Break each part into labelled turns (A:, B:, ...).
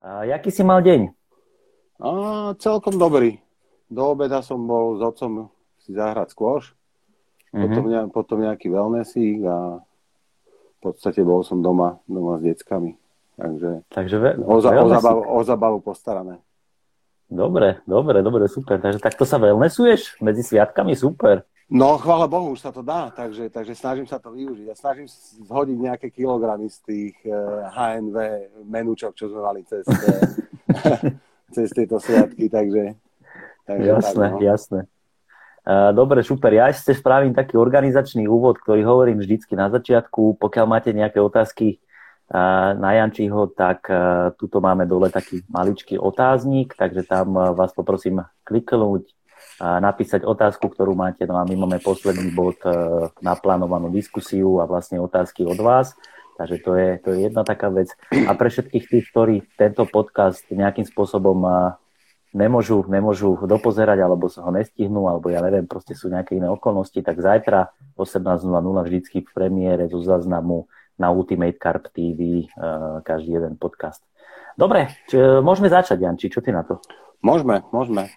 A: A jaký si mal deň?
B: A, celkom dobrý. Do obeda som bol s otcom si zahrať skôš, mm-hmm. potom, ne, potom nejaký wellnessík a v podstate bol som doma, doma s deckami. Takže, Takže ve, o, za, o, zabavu, o zabavu postarané.
A: Dobre, dobre, dobre, super. Takže takto sa wellnessuješ medzi sviatkami, super.
B: No, chvála Bohu, už sa to dá, takže, takže snažím sa to využiť. Ja snažím zhodiť nejaké kilogramy z tých uh, eh, HNV menúčok, čo sme mali cez, uh, cez tieto sviatky, takže...
A: takže jasné, tak, no. jasné. Uh, dobre, super. Ja ešte spravím taký organizačný úvod, ktorý hovorím vždycky na začiatku. Pokiaľ máte nejaké otázky na Jančiho, tak tuto máme dole taký maličký otáznik, takže tam vás poprosím kliknúť napísať otázku, ktorú máte. No a my máme posledný bod e, naplánovanú diskusiu a vlastne otázky od vás. Takže to je, to je jedna taká vec. A pre všetkých tých, ktorí tento podcast nejakým spôsobom e, nemôžu, nemôžu dopozerať, alebo sa ho nestihnú, alebo ja neviem, proste sú nejaké iné okolnosti, tak zajtra 18.00 vždycky v premiére zo záznamu na Ultimate Carp TV e, každý jeden podcast. Dobre, či, môžeme začať, Janči, čo ty na to?
B: Môžeme, môžeme.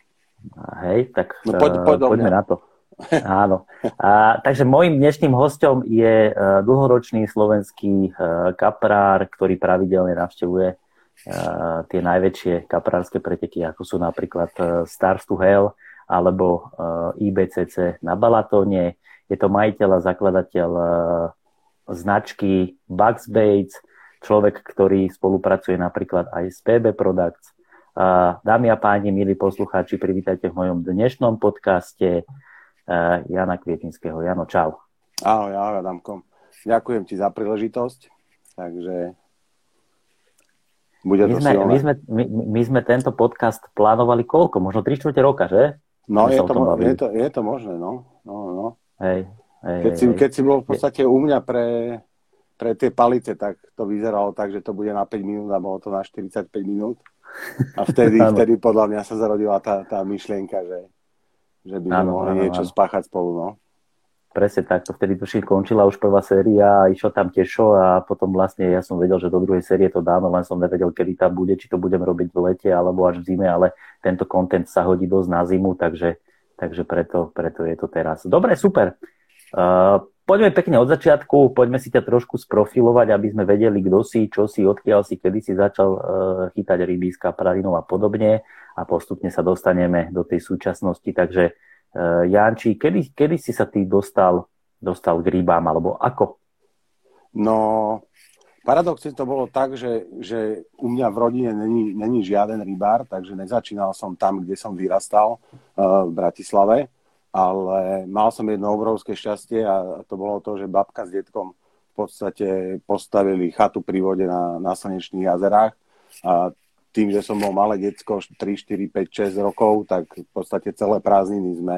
A: Hej, tak no, poď, poď poďme na to. Áno. A, takže môjim dnešným hostom je uh, dlhoročný slovenský uh, kaprár, ktorý pravidelne navštevuje tie najväčšie kaprárske preteky, ako sú napríklad Stars to Hell alebo IBCC na Balatóne. Je to majiteľ a zakladateľ značky Bugs Bates, človek, ktorý spolupracuje napríklad aj s PB Products, Dámy a páni, milí poslucháči, privítajte v mojom dnešnom podcaste Jana Kvietinského. Jano, čau.
B: Ahoj, ahoj, Adamko. Ďakujem ti za príležitosť. Takže bude
A: my to sme, my, sme, my, my sme tento podcast plánovali koľko? Možno 3 čtvrte roka, že?
B: No, je to, je, to, je to možné, no. no, no.
A: Hej, hej,
B: keď, si, hej. keď si bol v podstate u mňa pre, pre tie palice, tak to vyzeralo tak, že to bude na 5 minút a bolo to na 45 minút. A vtedy, vtedy podľa mňa sa zarodila tá, tá myšlienka, že, že by sme mohli niečo áno. spáchať spolu. No.
A: Presne tak, to vtedy tuším končila už prvá séria išlo tam tešo a potom vlastne ja som vedel, že do druhej série to dáme, len som nevedel, kedy tam bude, či to budem robiť v lete alebo až v zime, ale tento kontent sa hodí dosť na zimu, takže, takže preto, preto je to teraz. Dobre, super. Uh, Poďme pekne od začiatku, poďme si ťa trošku sprofilovať, aby sme vedeli, kto si, čo si, odkiaľ si, kedy si začal uh, chytať rybíska, pravinov a podobne a postupne sa dostaneme do tej súčasnosti. Takže uh, Janči, kedy, kedy si sa ty dostal, dostal k rybám, alebo ako?
B: No, paradoxne to bolo tak, že, že u mňa v rodine není, není žiaden rybár, takže nezačínal som tam, kde som vyrastal, uh, v Bratislave ale mal som jedno obrovské šťastie a to bolo to, že babka s detkom v podstate postavili chatu pri vode na, na slnečných jazerách a tým, že som bol malé detsko, 3, 4, 5, 6 rokov, tak v podstate celé prázdniny sme,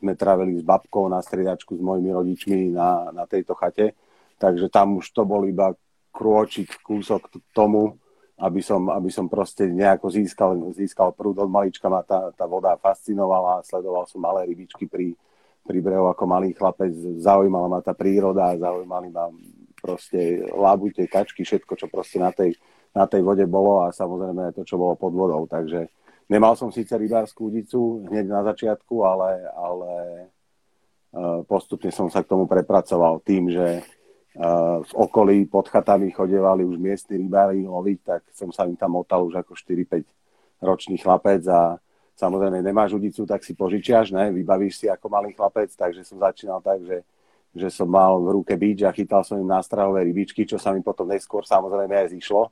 B: sme trávili s babkou na striedačku s mojimi rodičmi na, na tejto chate. Takže tam už to bol iba krôčik, kúsok k tomu, aby som, aby som proste nejako získal, získal prúd od malička. Ma tá, tá voda fascinovala, sledoval som malé rybičky pri, pri brehu ako malý chlapec. Zaujímala ma tá príroda, zaujímali ma proste lábute, kačky, všetko, čo proste na tej, na tej vode bolo a samozrejme aj to, čo bolo pod vodou. Takže nemal som síce rybárskú udicu hneď na začiatku, ale, ale eh, postupne som sa k tomu prepracoval tým, že v okolí pod chatami chodevali už miestni rybári loviť, tak som sa im tam motal už ako 4-5 ročný chlapec a samozrejme nemáš udicu, tak si požičiaš, ne? vybavíš si ako malý chlapec, takže som začínal tak, že, že som mal v ruke bič a chytal som im nástrahové rybičky, čo sa mi potom neskôr samozrejme aj zišlo.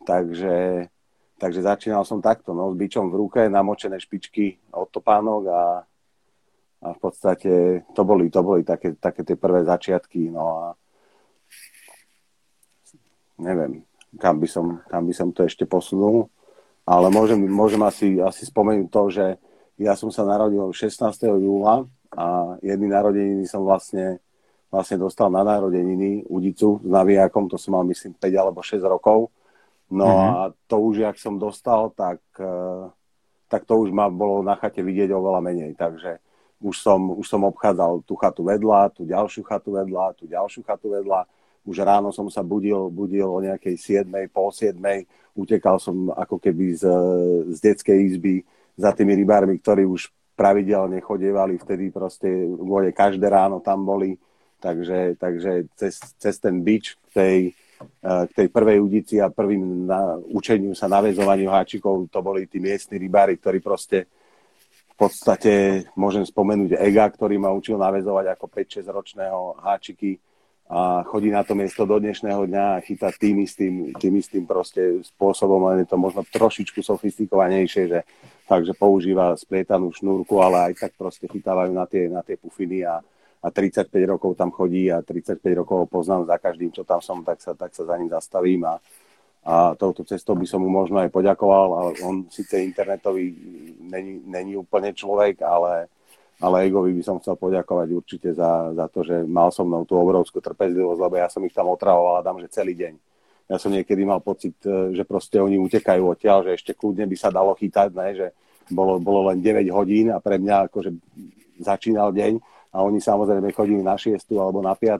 B: Takže, takže začínal som takto, no, s bičom v ruke, namočené špičky od topánok a, a v podstate to boli, to boli také, také tie prvé začiatky. No a, neviem, kam by som, kam by som to ešte posunul, ale môžem, môžem asi, asi spomenúť to, že ja som sa narodil 16. júla a jedný narodeniny som vlastne, vlastne dostal na narodeniny udicu s navijakom, to som mal myslím 5 alebo 6 rokov. No mm-hmm. a to už, jak som dostal, tak, eh, tak to už ma bolo na chate vidieť oveľa menej. Takže už som, už som obchádzal tú chatu vedľa, tú ďalšiu chatu vedľa, tú ďalšiu chatu vedľa už ráno som sa budil, budil o nejakej 7, pol 7, utekal som ako keby z, z detskej izby za tými rybármi, ktorí už pravidelne chodievali, vtedy proste vode každé ráno tam boli, takže, takže cez, cez ten bič k tej, eh, k tej prvej udici a prvým na, učeniu sa navezovaniu háčikov, to boli tí miestni rybári, ktorí proste v podstate môžem spomenúť Ega, ktorý ma učil navezovať ako 5-6 ročného háčiky a chodí na to miesto do dnešného dňa a chytá tým istým, tým istým proste spôsobom, len je to možno trošičku sofistikovanejšie, že takže používa splietanú šnúrku, ale aj tak proste chytávajú na tie, na tie pufiny a, a 35 rokov tam chodí a 35 rokov poznám za každým, čo tam som, tak sa, tak sa za ním zastavím a, a touto cestou by som mu možno aj poďakoval, ale on síce internetový není, není úplne človek, ale, ale Egovi by som chcel poďakovať určite za, za to, že mal som mnou tú obrovskú trpezlivosť, lebo ja som ich tam otravoval a dám, že celý deň. Ja som niekedy mal pocit, e, že proste oni utekajú odtiaľ, že ešte kľudne by sa dalo chytať, ne? že bolo, bolo len 9 hodín a pre mňa akože začínal deň a oni samozrejme chodili na 6 alebo na 5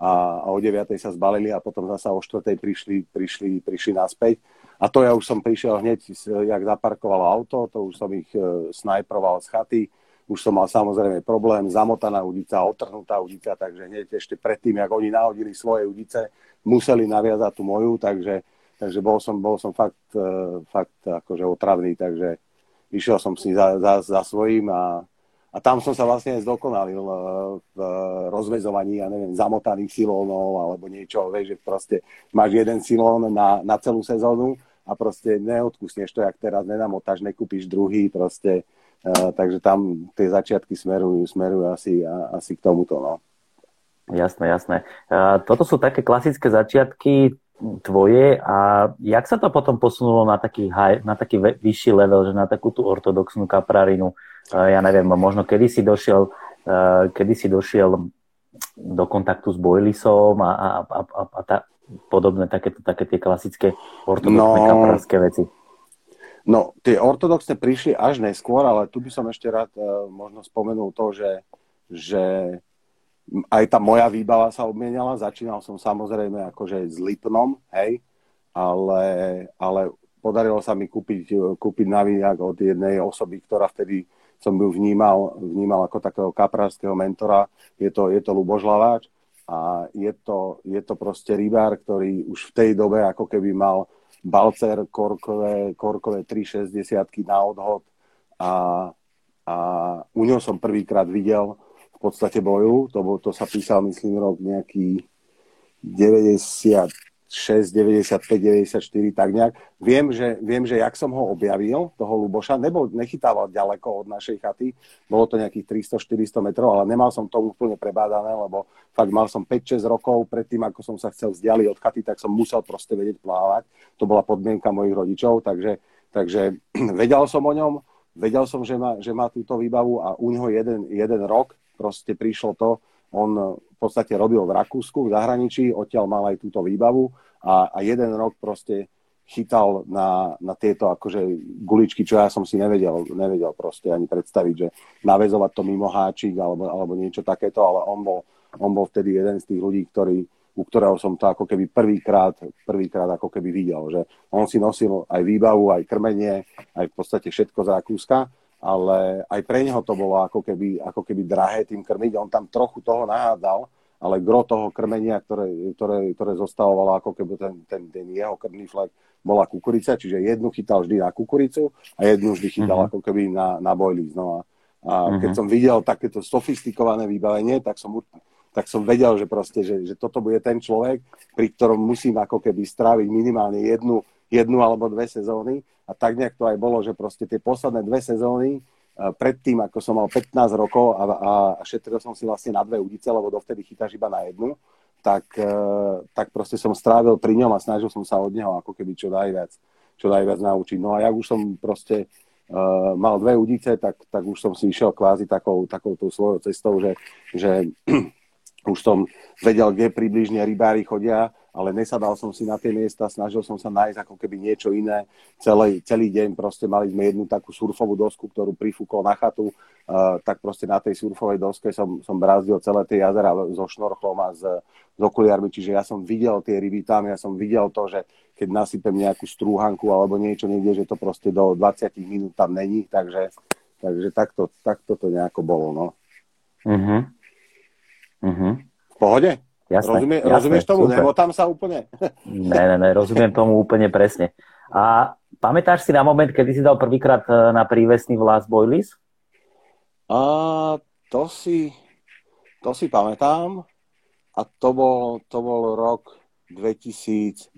B: a, a o 9 sa zbalili a potom zasa o 4 prišli, prišli, prišli naspäť. A to ja už som prišiel hneď, jak zaparkovalo auto, to už som ich e, snajproval z chaty, už som mal samozrejme problém, zamotaná udica, otrhnutá udica, takže hneď ešte predtým, jak oni nahodili svoje udice, museli naviazať tú moju, takže, takže bol, som, bol som fakt, e, fakt akože otravný, takže išiel som si za, za, za svojím a a tam som sa vlastne zdokonalil eh, v rozvezovaní, ja neviem, zamotaných silónov alebo niečo, vieš, že proste máš jeden silón na, na celú sezónu a proste neodkusneš to, jak teraz nenamotáš, nekúpiš druhý, proste, takže tam tie začiatky smerujú, smerujú asi, asi k tomuto, no.
A: Jasné, jasné. Uh, toto sú také klasické začiatky tvoje a jak sa to potom posunulo na taký, high, na taký vyšší level, že na takú tú ortodoxnú kaprarinu? ja neviem, možno kedy si došiel, kedy si došiel do kontaktu s Boilisom a, a, a, a, a tá, podobné také, také tie klasické ortodoxné no, kaprárske veci.
B: No, tie ortodoxné prišli až neskôr, ale tu by som ešte rád uh, možno spomenul to, že, že aj tá moja výbava sa obmienala. Začínal som samozrejme akože s Lipnom, hej, ale, ale podarilo sa mi kúpiť, kúpiť navíjak od jednej osoby, ktorá vtedy som byl vnímal, vnímal ako takého kaprárskeho mentora. Je to, je to Luboš Laváč a je to, je to proste rybár, ktorý už v tej dobe ako keby mal balcer korkové, korkové 360 na odhod a, a u ňo som prvýkrát videl v podstate boju, to, to sa písal myslím rok nejaký 90 6, 95, 94, tak nejak. Viem že, viem, že jak som ho objavil, toho Luboša, nebol, nechytával ďaleko od našej chaty, bolo to nejakých 300-400 metrov, ale nemal som to úplne prebádané, lebo fakt mal som 5-6 rokov predtým, ako som sa chcel vzdialiť od chaty, tak som musel proste vedieť plávať. To bola podmienka mojich rodičov, takže, takže vedel som o ňom, vedel som, že má, že má túto výbavu a u neho jeden, jeden rok proste prišlo to, on v podstate robil v Rakúsku, v zahraničí, odtiaľ mal aj túto výbavu a, a jeden rok proste chytal na, na tieto akože guličky, čo ja som si nevedel, nevedel proste ani predstaviť, že navezovať to mimo háčik alebo, alebo niečo takéto, ale on bol, on bol vtedy jeden z tých ľudí, ktorý, u ktorého som to ako keby prvýkrát, prvýkrát ako keby videl, že on si nosil aj výbavu, aj krmenie, aj v podstate všetko z Rakúska, ale aj pre neho to bolo ako keby, ako keby drahé tým krmiť, on tam trochu toho nahádzal, ale gro toho krmenia, ktoré, ktoré, ktoré zostávalo ako keby ten, ten, ten jeho krmný flek, bola kukurica, čiže jednu chytal vždy na kukuricu a jednu vždy chytal uh-huh. ako keby na, na bojlík znova. A uh-huh. keď som videl takéto sofistikované vybavenie, tak som, tak som vedel, že proste, že, že toto bude ten človek, pri ktorom musím ako keby stráviť minimálne jednu, jednu alebo dve sezóny. A tak nejak to aj bolo, že proste tie posledné dve sezóny Eh, predtým, ako som mal 15 rokov a, a šetril som si vlastne na dve udice, lebo dovtedy chytáš iba na jednu, tak, eh, tak proste som strávil pri ňom a snažil som sa od neho ako keby čo najviac, čo najviac naučiť. No a ja už som proste uh, mal dve udice, tak, tak už som si išiel kvázi takou, takou tou svojou cestou, že, že už som vedel, kde približne rybári chodia ale nesadal som si na tie miesta, snažil som sa nájsť ako keby niečo iné. Celý, celý deň proste mali sme jednu takú surfovú dosku, ktorú prifúkol na chatu, uh, tak proste na tej surfovej doske som, som brázdil celé tie jazera so šnorchlom a s, s okuliarmi, čiže ja som videl tie ryby tam, ja som videl to, že keď nasypem nejakú strúhanku alebo niečo niekde, že to proste do 20 minút tam není, takže, takže takto, takto to nejako bolo, no.
A: Uh-huh. Uh-huh.
B: V pohode? Jasné, Rozumie, jasné, rozumieš tomu? Super. Nebo tam sa úplne?
A: ne, ne, ne, rozumiem tomu úplne presne. A pamätáš si na moment, kedy si dal prvýkrát e, na prívesný vlas Boilies?
B: A to si, to si pamätám. A to bol, to bol rok 2000,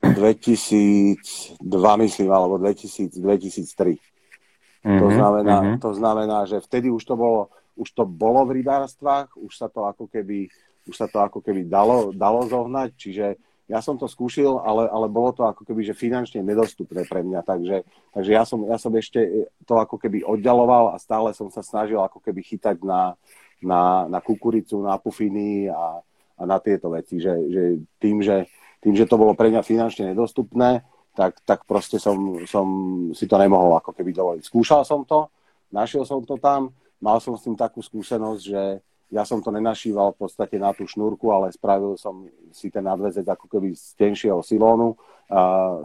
B: 2002, myslím, alebo 2000, 2003. Mm-hmm, to, mhm, znamená, mm-hmm. to znamená, že vtedy už to bolo, už to bolo v rybárstvách, už sa to ako keby už sa to ako keby dalo, dalo zohnať, čiže ja som to skúšil, ale, ale bolo to ako keby, že finančne nedostupné pre mňa, takže, takže ja, som, ja som ešte to ako keby oddialoval a stále som sa snažil ako keby chytať na, na, na kukuricu, na pufiny a, a na tieto veci, že, že, tým, že tým, že to bolo pre mňa finančne nedostupné, tak, tak proste som, som si to nemohol ako keby dovoliť. Skúšal som to, našiel som to tam, mal som s tým takú skúsenosť, že, ja som to nenašíval v podstate na tú šnúrku, ale spravil som si ten nadvezec ako keby z tenšieho silónu.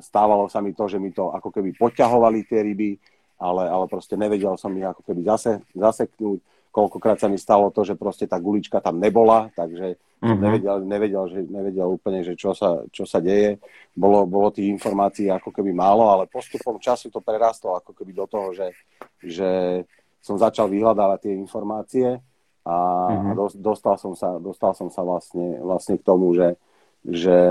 B: Stávalo sa mi to, že mi to ako keby poťahovali tie ryby, ale, ale proste nevedel som ich ako keby zase, zaseknúť. Koľkokrát sa mi stalo to, že proste tá gulička tam nebola, takže mm-hmm. nevedel, nevedel, že, nevedel úplne, že čo sa, čo sa deje. Bolo, bolo tých informácií ako keby málo, ale postupom času to prerastlo ako keby do toho, že, že som začal vyhľadávať tie informácie a mm-hmm. dostal, som sa, dostal som sa vlastne, vlastne k tomu, že, že,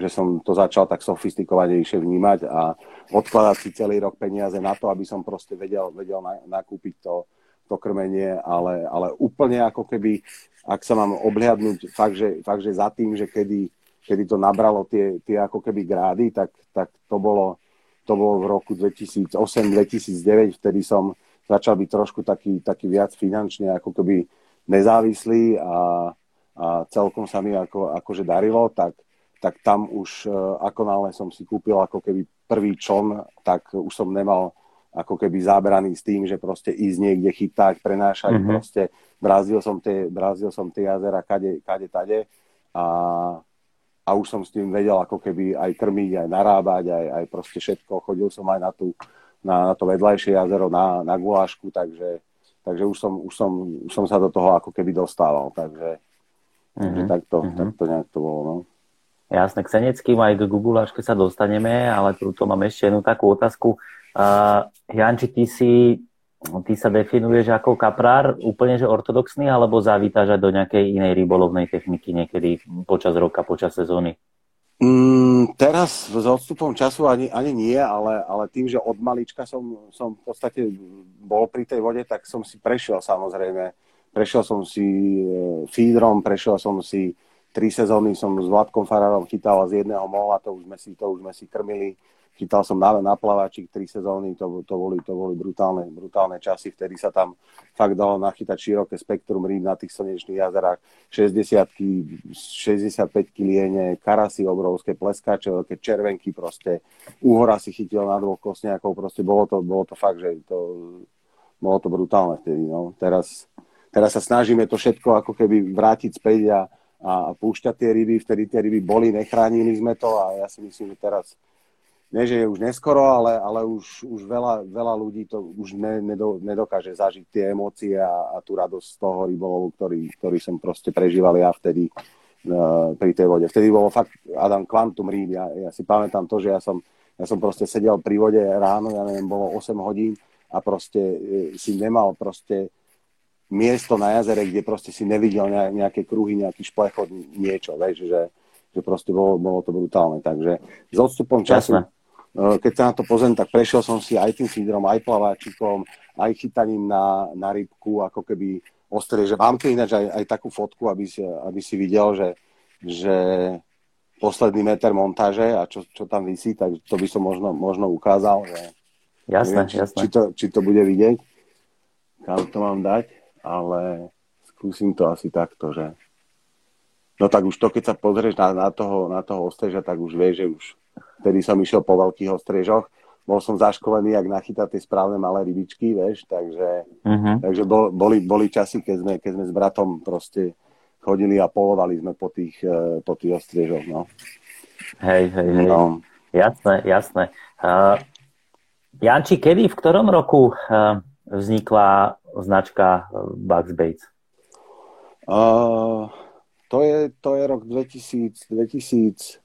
B: že som to začal tak sofistikovanejšie vnímať a odkladať si celý rok peniaze na to, aby som proste vedel, vedel nakúpiť to, to krmenie, ale, ale úplne ako keby, ak sa mám obhliadnúť fakt, že, fakt, že za tým, že kedy, kedy to nabralo tie, tie ako keby grády, tak, tak to, bolo, to bolo v roku 2008-2009, vtedy som začal byť trošku taký, taký viac finančne ako keby nezávislý a, a celkom sa mi ako, akože darilo, tak, tak tam už e, ako nále som si kúpil ako keby prvý čon, tak už som nemal ako keby zábraný s tým, že proste ísť niekde chytať, prenášať, mm-hmm. proste brázdil som tie, brázdil som tie jazera kade, kade, tade a, a už som s tým vedel ako keby aj krmiť, aj narábať, aj, aj proste všetko. Chodil som aj na tú, na, na to vedľajšie jazero, na, na gulášku, takže, takže už, som, už, som, už som sa do toho ako keby dostával, takže, mm-hmm. takže takto, mm-hmm. takto nejak to bolo. No.
A: Jasné, k Seneckým aj k guláške sa dostaneme, ale tu mám ešte jednu takú otázku. Uh, Janči, ty si ty sa definuješ ako kaprár úplne že ortodoxný, alebo zavítaš aj do nejakej inej rybolovnej techniky niekedy počas roka, počas sezóny?
B: Mm, teraz s odstupom času ani, ani nie, ale, ale tým, že od malička som, som v podstate bol pri tej vode, tak som si prešiel samozrejme. Prešiel som si e, feedrom, prešiel som si tri sezóny som s Vladkom Farárom chytal z jedného mohla, to už sme si, to už sme si krmili Chytal som na, na plavačik tri sezóny, to, to, boli, to boli brutálne, brutálne časy, vtedy sa tam fakt dalo nachytať široké spektrum rýb na tých slnečných jazerách. 60 65 kiliene, karasy obrovské, pleskače, veľké červenky, proste úhora si chytil na dvoch kosňákov, proste bolo to, bolo to fakt, že to, bolo to brutálne vtedy. No. Teraz, teraz sa snažíme to všetko ako keby vrátiť späť a, a púšťať tie ryby, vtedy tie ryby boli, nechránili sme to a ja si myslím, že teraz nie, že je už neskoro, ale, ale už, už veľa, veľa ľudí to už ne, nedo, nedokáže zažiť tie emócie a, a tú radosť z toho rybolovu, ktorý, ktorý som proste prežíval ja vtedy uh, pri tej vode. Vtedy bolo fakt Adam Quantum rýb. Ja, ja si pamätám to, že ja som, ja som proste sedel pri vode ráno, ja neviem, bolo 8 hodín a proste e, si nemal proste miesto na jazere, kde proste si nevidel nejaké kruhy, nejaký šplechod, niečo, vieš, že, že proste bolo, bolo to brutálne. Takže s odstupom času, Jasne keď sa na to pozriem, tak prešiel som si aj tým feederom, aj plaváčikom, aj chytaním na, na rybku, ako keby ostrie, že mám tu ináč aj, aj takú fotku, aby si, aby si videl, že, že posledný meter montáže a čo, čo tam vysí, tak to by som možno, možno ukázal, že
A: jasné, neviem, či, jasné.
B: Či, to, či to bude vidieť, kam to mám dať, ale skúsim to asi takto, že No tak už to, keď sa pozrieš na, na, toho, na toho ostreža, tak už vieš, že už vtedy som išiel po veľkých ostrežoch. Bol som zaškolený, jak nachytať tie správne malé rybičky, vieš, takže, uh-huh. takže bol, boli, boli časy, keď sme, keď sme s bratom proste chodili a polovali sme po tých, eh, po tých ostriežoch, no.
A: Hej, hej, hej. No. Jasné, jasné. Uh, Janči, kedy, v ktorom roku uh, vznikla značka Bugs Bates?
B: Uh, to je, to je rok 2000, 2000,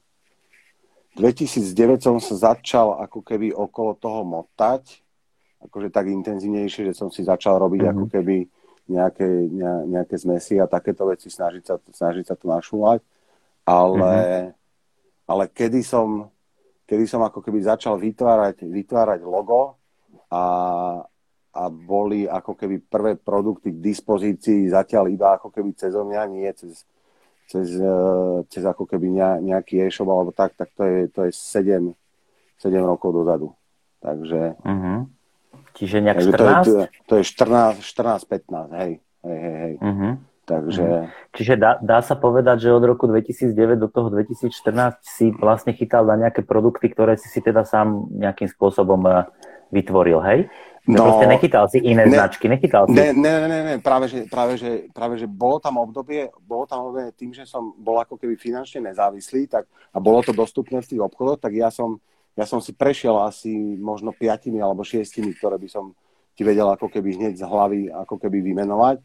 B: 2009 som sa začal ako keby okolo toho motať, akože tak intenzívnejšie, že som si začal robiť mm-hmm. ako keby nejaké, ne, nejaké zmesy a takéto veci, snažiť sa, snažiť sa to našúvať. Ale, mm-hmm. ale kedy som, kedy som ako keby začal vytvárať, vytvárať logo a, a boli ako keby prvé produkty k dispozícii zatiaľ iba ako keby cez mňa, nie cez, cez, e, cez ako keby nejaký e-shop alebo tak, tak to je, to je 7, 7 rokov dozadu. Takže...
A: Uh-huh. Čiže nejak
B: takže
A: 14?
B: To je, to je 14, 14, 15, hej. hej, hej, hej. Uh-huh. Takže...
A: Uh-huh. Čiže dá, dá sa povedať, že od roku 2009 do toho 2014 si vlastne chytal na nejaké produkty, ktoré si si teda sám nejakým spôsobom e, vytvoril, hej? No, proste nechytal si iné ne, značky, nechytal si...
B: Ne, ne, ne, ne, práve že, práve, že, práve, že bolo tam obdobie, bolo tam obdobie tým, že som bol ako keby finančne nezávislý tak, a bolo to dostupné v tých obchodoch, tak ja som, ja som si prešiel asi možno piatimi alebo šiestimi, ktoré by som ti vedel ako keby hneď z hlavy ako keby vymenovať.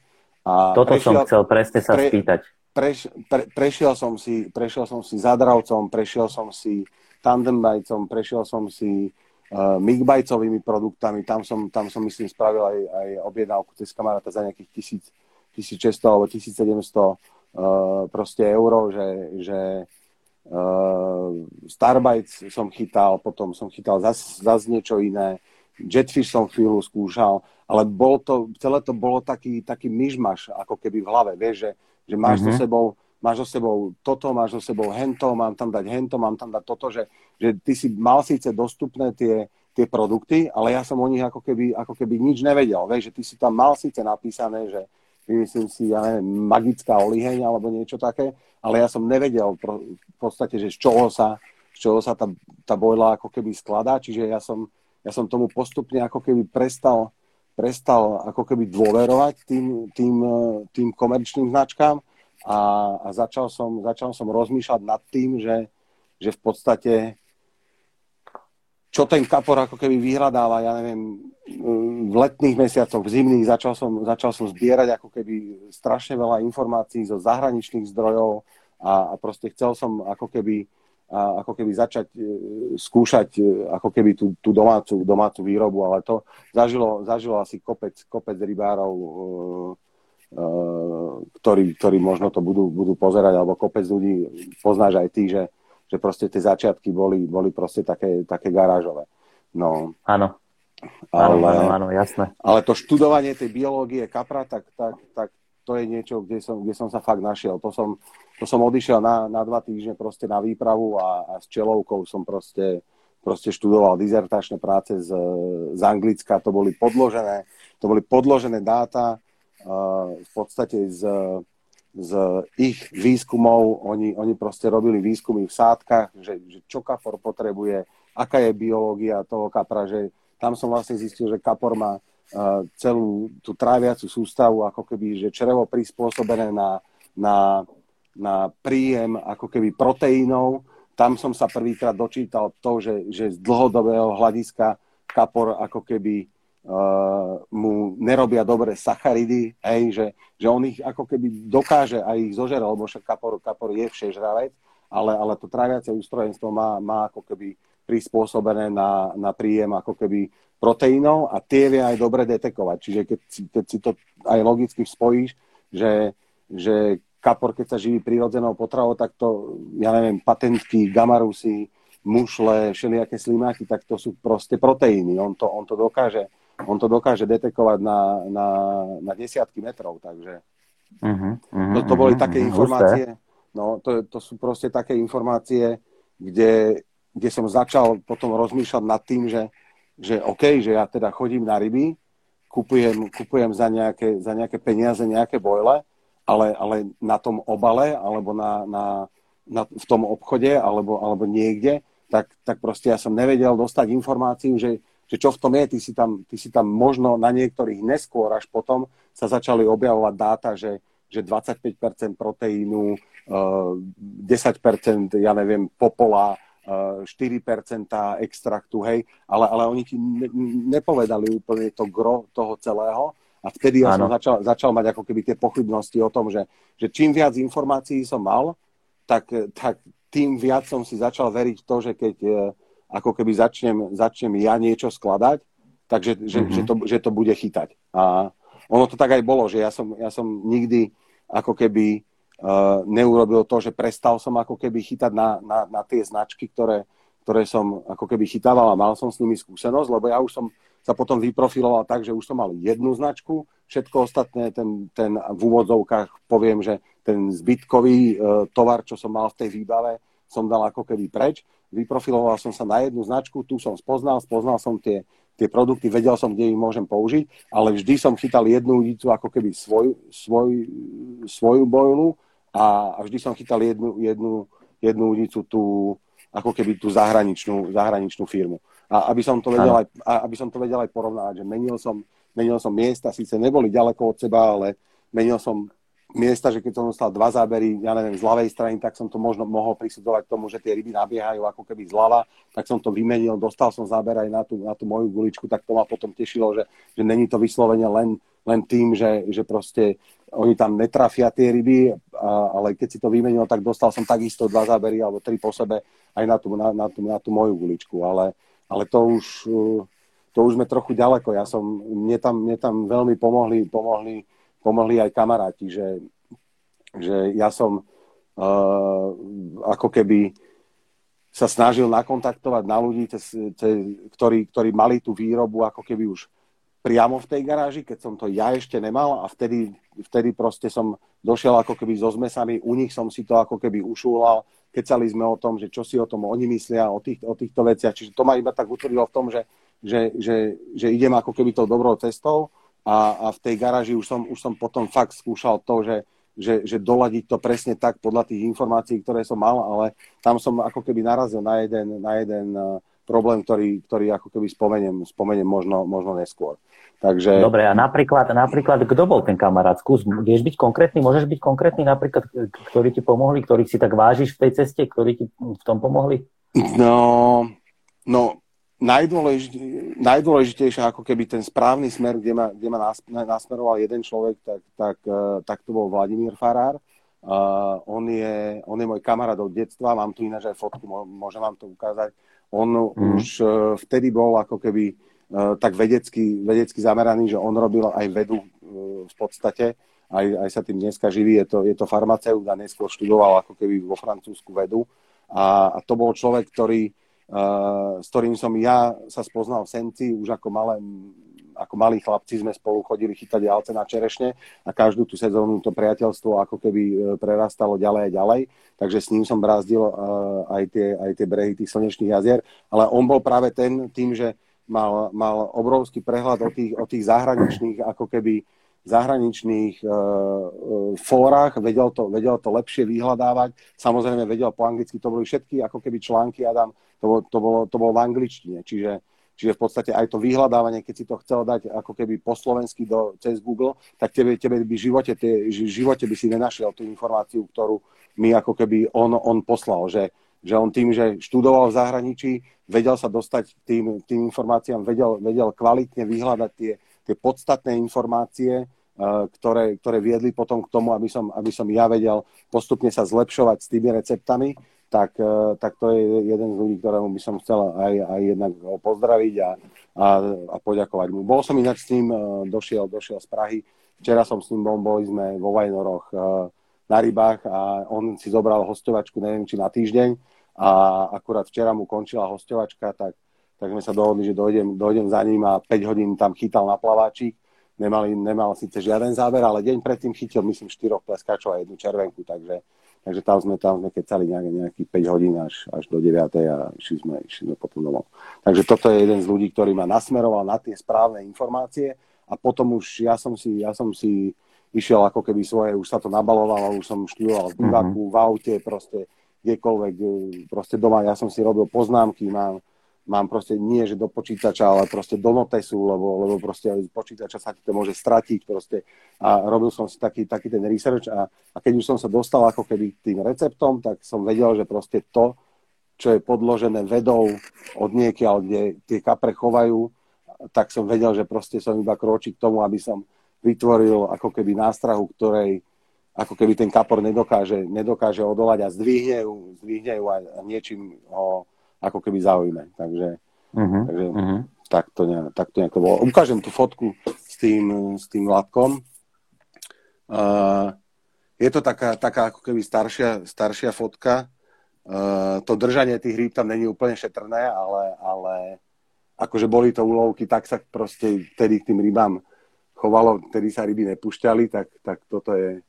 A: A Toto prešiel, som chcel presne sa pre, spýtať.
B: Preš, pre, prešiel, som si, prešiel som si Zadravcom, prešiel som si Tandembajcom, prešiel som si Migbajcovými produktami. Tam som, tam som myslím spravil aj, aj objednávku cez kamaráta za nejakých 1000, 1600 alebo 1700 uh, proste euro, že, že uh, Starbites som chytal, potom som chytal zase zas niečo iné, Jetfish som chvíľu skúšal, ale bol to, celé to bolo taký, taký myšmaš, ako keby v hlave, vieš, že, že máš mm-hmm. so sebou máš so sebou toto, máš so sebou hento, mám tam dať hento, mám tam dať toto, že, že ty si mal síce dostupné tie, tie produkty, ale ja som o nich ako keby, ako keby nič nevedel. Vieš, že ty si tam mal síce napísané, že vymyslím si, ja neviem, magická oliheň alebo niečo také, ale ja som nevedel v podstate, že z čoho sa, z čoho sa tá, tá bojla ako keby skladá, čiže ja som, ja som tomu postupne ako keby prestal, prestal ako keby dôverovať tým, tým, tým komerčným značkám a, a začal, som, začal som rozmýšľať nad tým, že, že v podstate čo ten kapor ako keby vyhľadáva, ja neviem, v letných mesiacoch, v zimných, začal som, začal som zbierať ako keby strašne veľa informácií zo zahraničných zdrojov a, a proste chcel som ako keby, a, ako keby začať e, skúšať e, ako keby tú, tú domácu, domácu výrobu, ale to zažilo, zažilo asi kopec, kopec rybárov e, ktorí, ktorí možno to budú, budú pozerať, alebo kopec ľudí poznáš aj ty, že, že proste tie začiatky boli, boli proste také, také garážové. No.
A: Áno.
B: Ale,
A: áno, áno, jasné.
B: Ale to študovanie tej biológie kapra, tak, tak, tak to je niečo, kde som, kde som sa fakt našiel. To som, to som odišiel na, na dva týždne proste na výpravu a, a s čelovkou som proste, proste študoval dizertačné práce z, z Anglicka. To boli podložené, to boli podložené dáta, v podstate z, z ich výskumov, oni, oni proste robili výskumy v sádkach, že, že čo kapor potrebuje, aká je biológia toho kapra, že tam som vlastne zistil, že kapor má celú tú tráviacu sústavu, ako keby, že črevo prispôsobené na, na, na príjem ako keby proteínov. Tam som sa prvýkrát dočítal to, že, že z dlhodobého hľadiska kapor ako keby uh, mu nerobia dobre sacharidy, hej, že, že on ich ako keby dokáže aj ich zožerať, lebo však kapor, kapor je všežravec, ale, ale to tráviace ústrojenstvo má, má ako keby prispôsobené na, na príjem ako keby proteínov a tie vie aj dobre detekovať. Čiže keď keď si to aj logicky spojíš, že, že kapor, keď sa živí prírodzenou potravou, tak to, ja neviem, patentky, gamarusy, mušle, všelijaké slimáky, tak to sú proste proteíny. On to, on to dokáže on to dokáže detekovať na, na, na desiatky metrov, takže uh-huh, uh-huh, to, to boli uh-huh, také uh-huh, informácie, no to, to sú proste také informácie, kde, kde som začal potom rozmýšľať nad tým, že, že OK, že ja teda chodím na ryby, kupujem, kupujem za, nejaké, za nejaké peniaze nejaké bojle, ale, ale na tom obale alebo na, na, na, v tom obchode alebo, alebo niekde, tak, tak proste ja som nevedel dostať informáciu, že, že čo v tom je. Ty si, tam, ty si tam možno na niektorých neskôr až potom sa začali objavovať dáta, že, že 25% proteínu, 10%, eh, ja neviem, popola, 4% eh, extraktu, hej, ale, ale oni ti nepovedali úplne to gro toho celého a vtedy ja ano. som začal, začal mať ako keby tie pochybnosti o tom, že, že čím viac informácií som mal, tak, tak tým viac som si začal veriť to, že keď eh, ako keby začnem, začnem ja niečo skladať, takže že, mm-hmm. že, to, že to bude chytať. A ono to tak aj bolo, že ja som, ja som nikdy ako keby uh, neurobil to, že prestal som ako keby chytať na, na, na tie značky, ktoré, ktoré som ako keby chytával a mal som s nimi skúsenosť, lebo ja už som sa potom vyprofiloval tak, že už som mal jednu značku, všetko ostatné, ten, ten v úvodzovkách poviem, že ten zbytkový uh, tovar, čo som mal v tej výbave, som dal ako keby preč. Vyprofiloval som sa na jednu značku, tu som spoznal, spoznal som tie, tie produkty, vedel som, kde ich môžem použiť, ale vždy som chytal jednu udicu ako keby svoj, svoj, svoju bojlu a, a vždy som chytal jednu, jednu, jednu udicu tú, ako keby tú zahraničnú, zahraničnú firmu. A aby som to vedel, aj, aby som to vedel aj porovnať, že menil som, menil som miesta, síce neboli ďaleko od seba, ale menil som miesta, že keď som dostal dva zábery, ja neviem, z ľavej strany, tak som to možno mohol prisudzovať tomu, že tie ryby nabiehajú ako keby zľava, tak som to vymenil, dostal som záber aj na tú, na tú moju guličku, tak to ma potom tešilo, že, že není to vyslovene len, len tým, že, že proste oni tam netrafia tie ryby, a, ale keď si to vymenil, tak dostal som takisto dva zábery alebo tri po sebe aj na tú, na, na tú, na tú moju guličku, ale, ale to už to už sme trochu ďaleko. Ja som, mne tam, mne tam veľmi pomohli, pomohli pomohli aj kamaráti, že, že ja som uh, ako keby sa snažil nakontaktovať na ľudí, cez, cez, ktorí, ktorí mali tú výrobu ako keby už priamo v tej garáži, keď som to ja ešte nemal a vtedy, vtedy proste som došiel ako keby so zmesami, u nich som si to ako keby ušúlal, kecali sme o tom, že čo si o tom oni myslia, o, tých, o týchto veciach. Čiže to ma iba tak utvrdilo v tom, že, že, že, že idem ako keby tou dobrou cestou a, a v tej garáži už som, už som potom fakt skúšal to, že, že, že doladiť to presne tak podľa tých informácií, ktoré som mal, ale tam som ako keby narazil na jeden, na jeden uh, problém, ktorý, ktorý ako keby spomeniem, spomeniem možno, možno neskôr. Takže...
A: Dobre, a napríklad, napríklad, kto bol ten kamarát? Skús, vieš byť konkrétny? Môžeš byť konkrétny napríklad, ktorí ti pomohli, ktorých si tak vážiš v tej ceste, ktorí ti v tom pomohli?
B: No, no najdôležitejšie ako keby ten správny smer, kde ma, kde ma nasmeroval jeden človek, tak, tak, eh, tak to bol Vladimír Farár. Uh, on, je, on je môj kamarát od detstva, mám tu ináč aj fotku, môžem vám to ukázať. On mm. už uh, vtedy bol ako keby uh, tak vedecky, vedecky zameraný, že on robil aj vedu uh, v podstate, aj, aj sa tým dneska živí, je to, je to farmaceut a neskôr študoval ako keby vo Francúzsku vedu. A, a to bol človek, ktorý s ktorým som ja sa spoznal v Senci, už ako, malé, ako malí chlapci sme spolu chodili chytať jalce na čerešne a každú tú sezónu to priateľstvo ako keby e, prerastalo ďalej a ďalej, takže s ním som brázdil e, aj tie, aj tie brehy tých slnečných jazier, ale on bol práve ten tým, že mal, mal obrovský prehľad o tých, o tých zahraničných ako keby zahraničných e, e, fórach, vedel to, vedel to lepšie vyhľadávať. Samozrejme vedel po anglicky, to boli všetky ako keby články, Adam, to bolo, to bolo, to bolo v angličtine. Čiže, čiže v podstate aj to vyhľadávanie, keď si to chcel dať ako keby po slovensky do, cez Google, tak tebe, tebe by v živote, tie, živote by si nenašiel tú informáciu, ktorú mi ako keby on, on poslal, že, že on tým, že študoval v zahraničí, vedel sa dostať tým, tým informáciám, vedel, vedel kvalitne vyhľadať tie, tie podstatné informácie, eh, ktoré, ktoré viedli potom k tomu, aby som, aby som ja vedel postupne sa zlepšovať s tými receptami, tak, eh, tak to je jeden z ľudí, ktorému by som chcel aj, aj jednak pozdraviť a, a, a poďakovať mu. Bol som inak s ním, eh, došiel, došiel z Prahy, včera som s ním bol, boli sme vo Vajnoroch na rybách a on si zobral hostovačku, neviem, či na týždeň a akurát včera mu končila hostovačka, tak tak sme sa dohodli, že dojdem, dojdem za ním a 5 hodín tam chytal na plaváčik. Nemali, nemal síce žiaden záber, ale deň predtým chytil, myslím, 4 pleskačov a jednu červenku, takže, takže tam sme, tam sme kecali nejakých 5 hodín až, až do 9 a išli sme, išli sme potom domov. Takže toto je jeden z ľudí, ktorý ma nasmeroval na tie správne informácie a potom už ja som si, ja som si išiel ako keby svoje, už sa to nabalovalo, už som štíval v bivaku, mm-hmm. v aute, proste kdekoľvek, proste doma, ja som si robil poznámky, mám, mám proste nie, že do počítača, ale proste do notesu, lebo, lebo proste z počítača sa ti to môže stratiť proste. A robil som si taký, taký ten research a, a keď už som sa dostal ako keby tým receptom, tak som vedel, že proste to, čo je podložené vedou od niekiaľ, kde tie kapre chovajú, tak som vedel, že proste som iba kročí k tomu, aby som vytvoril ako keby nástrahu, ktorej ako keby ten kapor nedokáže, nedokáže odolať a zdvihne ju, zdvihne ju a niečím ho ako keby zaujme. Takže, uh-huh, takže uh-huh. Tak, to ne, tak to nejak to bolo. Ukážem tú fotku s tým, s tým latkom. Uh, je to taká, taká ako keby staršia, staršia fotka. Uh, to držanie tých rýb tam není úplne šetrné, ale, ale akože boli to úlovky, tak sa proste vtedy k tým rybám chovalo, vtedy sa ryby nepúšťali, tak, tak toto, je,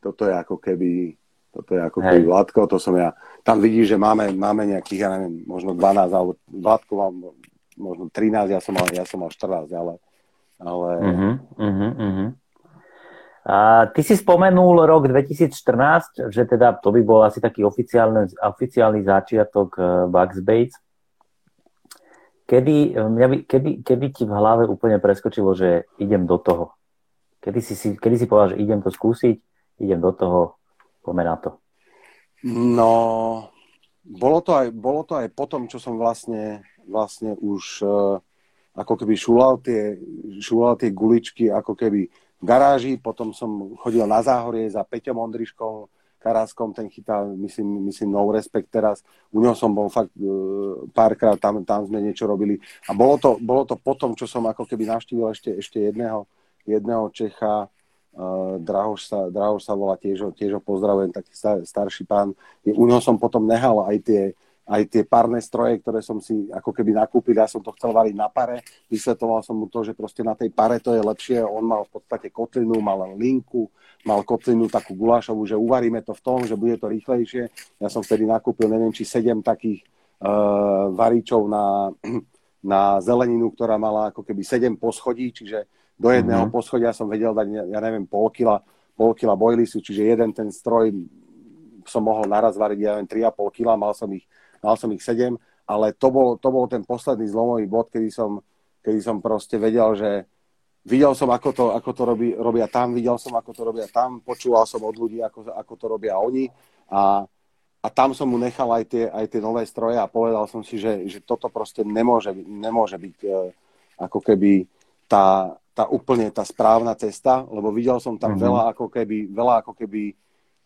B: toto je ako keby toto je ako keby Vládko, to som ja. Tam vidíš, že máme, máme nejakých, ja neviem, možno 12, alebo Vládko mám možno 13, ja som mal, ja som mal 14, ale... ale... Uh-huh, uh-huh, uh-huh.
A: A ty si spomenul rok 2014, že teda to by bol asi taký oficiálny, oficiálny začiatok uh, Bugs Bates. Kedy, mňa by, kedy, kedy ti v hlave úplne preskočilo, že idem do toho? Kedy si, si, kedy si povedal, že idem to skúsiť, idem do toho, poďme na to.
B: No, bolo to aj, bolo to aj potom, čo som vlastne, vlastne už uh, ako keby šulal tie, šulal tie guličky ako keby v garáži, potom som chodil na záhorie za Peťom Ondriškom, Karáskom, ten chytal, myslím, myslím, no respect teraz. U neho som bol fakt uh, párkrát, tam, tam sme niečo robili. A bolo to, bolo to potom, čo som ako keby navštívil ešte, ešte jedného, jedného Čecha, Drahoš, sa, Drahoš sa volá, tiež, tiež ho pozdravujem, taký star, starší pán. U neho som potom nehal aj tie, aj tie párne stroje, ktoré som si ako keby nakúpil, ja som to chcel variť na pare, vysvetoval som mu to, že proste na tej pare to je lepšie, on mal v podstate kotlinu, mal linku, mal kotlinu takú gulášovú, že uvaríme to v tom, že bude to rýchlejšie. Ja som vtedy nakúpil, neviem, či sedem takých uh, varičov na, na zeleninu, ktorá mala ako keby sedem poschodí, čiže do jedného mm-hmm. poschodia som vedel dať, ja neviem, pol kila, pol kila bojlisu, čiže jeden ten stroj som mohol naraz variť, ja neviem, 3,5 kila, mal som ich, mal som ich 7, ale to bol, to bol ten posledný zlomový bod, kedy som, kedy som proste vedel, že videl som, ako to, ako to robí, robia tam, videl som, ako to robia tam, počúval som od ľudí, ako, ako to robia oni a, a tam som mu nechal aj tie, aj tie nové stroje a povedal som si, že, že toto proste nemôže, nemôže byť e, ako keby tá, tá úplne tá správna cesta, lebo videl som tam mm-hmm. veľa ako keby, veľa ako keby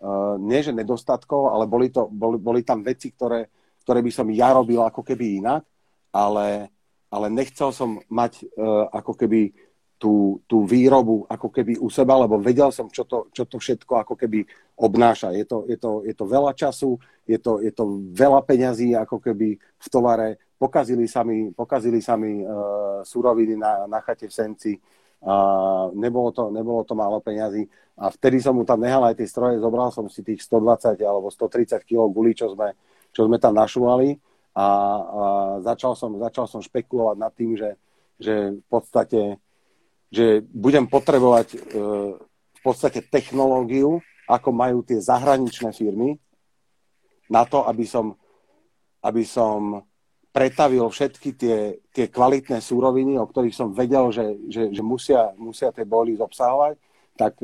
B: uh, nie že nedostatkov, ale boli, to, boli, boli tam veci, ktoré, ktoré by som ja robil ako keby inak, ale, ale nechcel som mať uh, ako keby tú, tú výrobu ako keby u seba, lebo vedel som, čo to, čo to všetko ako keby obnáša. Je to, je to, je to veľa času, je to, je to veľa peňazí ako keby v tovare. Pokazili sa mi, pokazili sa mi uh, suroviny na, na chate v Senci. Uh, nebolo, to, nebolo to málo peňazí. A vtedy som mu tam nehal aj tie stroje, zobral som si tých 120 alebo 130 kg gulí, čo sme, čo sme tam našúvali a, a začal, som, začal som špekulovať nad tým, že, že v podstate že budem potrebovať e, v podstate technológiu, ako majú tie zahraničné firmy, na to, aby som, aby som pretavil všetky tie, tie kvalitné súroviny, o ktorých som vedel, že, že, že musia, musia tie boli obsahovať, tak,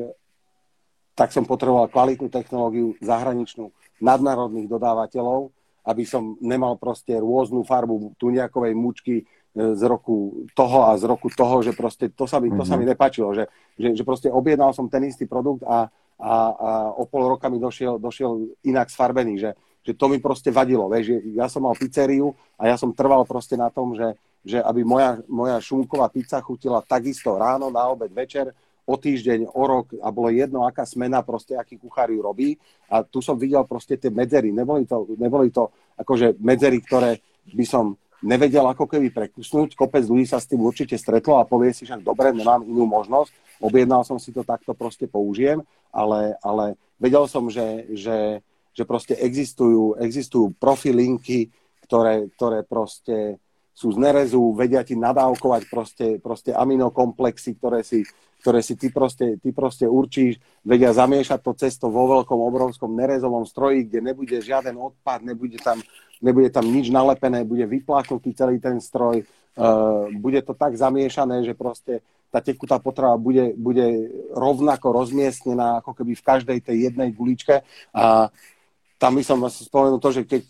B: tak som potreboval kvalitnú technológiu zahraničnú nadnárodných dodávateľov, aby som nemal proste rôznu farbu tuniakovej mučky, E, z roku toho a z roku toho, že proste to sa mi, to sa mi mhm. nepáčilo, že, že, že proste objednal som ten istý produkt a, a, a o pol roka mi došiel, došiel inak sfarbený, že, že to mi proste vadilo, vieš, že ja som mal pizzeriu a ja som trval proste na tom, že, že aby moja, moja šunková pizza chutila takisto ráno, na obed, večer, o týždeň, o rok a bolo jedno, aká smena proste, aký kuchár ju robí. A tu som videl proste tie medzery, neboli to, neboli to akože medzery, ktoré by som nevedel ako keby prekusnúť. Kopec ľudí sa s tým určite stretlo a povie si, že dobre, nemám inú možnosť, objednal som si to, takto proste použijem, ale, ale vedel som, že, že, že proste existujú, existujú profilinky, ktoré, ktoré proste sú z nerezu, vedia ti nadávkovať proste, proste aminokomplexy, ktoré si, ktoré si ty, proste, ty proste určíš, vedia zamiešať to cesto vo veľkom, obrovskom nerezovom stroji, kde nebude žiaden odpad, nebude tam, nebude tam nič nalepené, bude vypláchnutý celý ten stroj, uh, bude to tak zamiešané, že proste tá tekutá potrava bude, bude rovnako rozmiestnená ako keby v každej tej jednej guličke. A tam by som spomenul to, že keď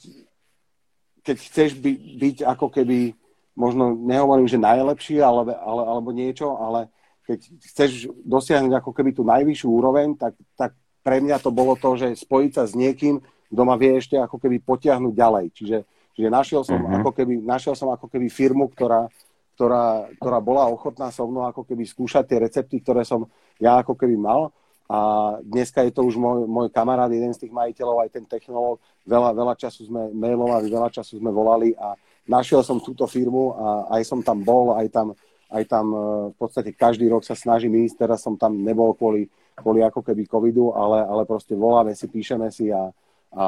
B: keď chceš by, byť ako keby, možno nehovorím, že najlepší ale, ale, alebo niečo, ale keď chceš dosiahnuť ako keby tú najvyššiu úroveň, tak, tak pre mňa to bolo to, že spojiť sa s niekým, kto ma vie ešte ako keby potiahnuť ďalej. Čiže, čiže našiel, som mm-hmm. ako keby, našiel som ako keby firmu, ktorá, ktorá, ktorá bola ochotná so mnou ako keby skúšať tie recepty, ktoré som ja ako keby mal a dneska je to už môj, môj kamarát, jeden z tých majiteľov, aj ten technológ. Veľa, veľa času sme mailovali, veľa času sme volali a našiel som túto firmu a aj som tam bol, aj tam, aj tam e, v podstate každý rok sa snažím ísť, teraz som tam nebol kvôli, kvôli ako keby covidu, ale, ale proste voláme si, píšeme si a, a,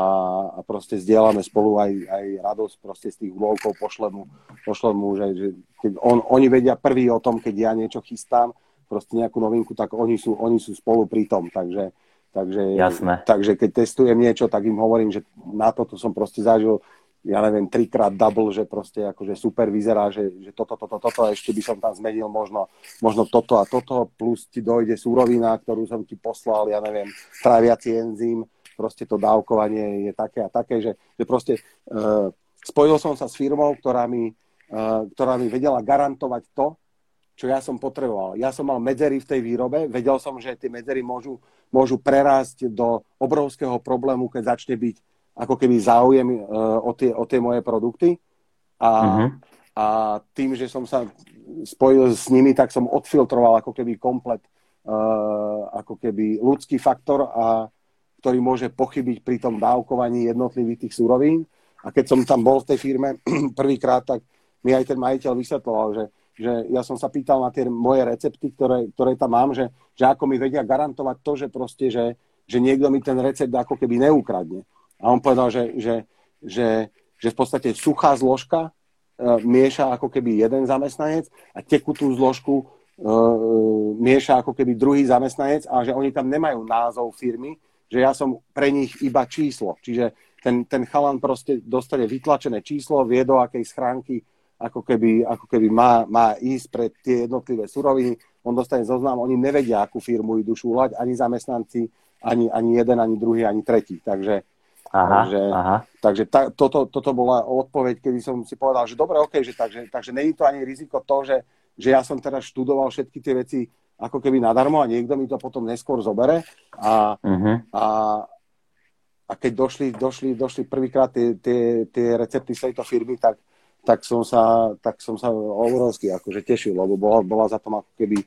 B: a proste zdieľame spolu aj, aj radosť proste z tých úlovkov pošlem mu, pošlem mu že, že keď on, oni vedia prvý o tom, keď ja niečo chystám, proste nejakú novinku, tak oni sú, oni sú spolu pri tom. Takže, takže,
A: Jasné.
B: takže keď testujem niečo, tak im hovorím, že na toto som proste zažil ja neviem, trikrát double, že proste akože super vyzerá, že, že toto, toto, toto, ešte by som tam zmenil možno, možno toto a toto, plus ti dojde súrovina, ktorú som ti poslal, ja neviem, tráviaci enzym, proste to dávkovanie je také a také, že, že proste uh, spojil som sa s firmou, ktorá mi, uh, ktorá mi vedela garantovať to, čo ja som potreboval. Ja som mal medzery v tej výrobe, vedel som, že tie medzery môžu, môžu prerásť do obrovského problému, keď začne byť ako keby záujem uh, o, tie, o tie moje produkty. A, uh-huh. a tým, že som sa spojil s nimi, tak som odfiltroval ako keby komplet uh, ako keby ľudský faktor, a, ktorý môže pochybiť pri tom dávkovaní jednotlivých tých súrovín. A keď som tam bol v tej firme prvýkrát, tak mi aj ten majiteľ vysvetloval, že že ja som sa pýtal na tie moje recepty, ktoré, ktoré tam mám, že, že ako mi vedia garantovať to, že proste, že, že niekto mi ten recept ako keby neukradne. A on povedal, že, že, že, že v podstate suchá zložka e, mieša ako keby jeden zamestnanec a tekutú zložku e, mieša ako keby druhý zamestnanec a že oni tam nemajú názov firmy, že ja som pre nich iba číslo. Čiže ten, ten chalan proste dostane vytlačené číslo, vie do akej schránky ako keby, ako keby má, má ísť pre tie jednotlivé suroviny, on dostane zoznam, oni nevedia, akú firmu idú šúľať, ani zamestnanci, ani, ani jeden, ani druhý, ani tretí. Takže, aha, takže, aha. takže ta, toto, toto bola odpoveď, kedy som si povedal, že dobre, okay, že takže, takže není to ani riziko to, že, že ja som teraz študoval všetky tie veci ako keby nadarmo a niekto mi to potom neskôr zobere a, uh-huh. a, a keď došli, došli, došli prvýkrát tie, tie, tie recepty z tejto firmy, tak, tak som sa, tak som sa obrovsky akože tešil, lebo bola, bola za tom ako keby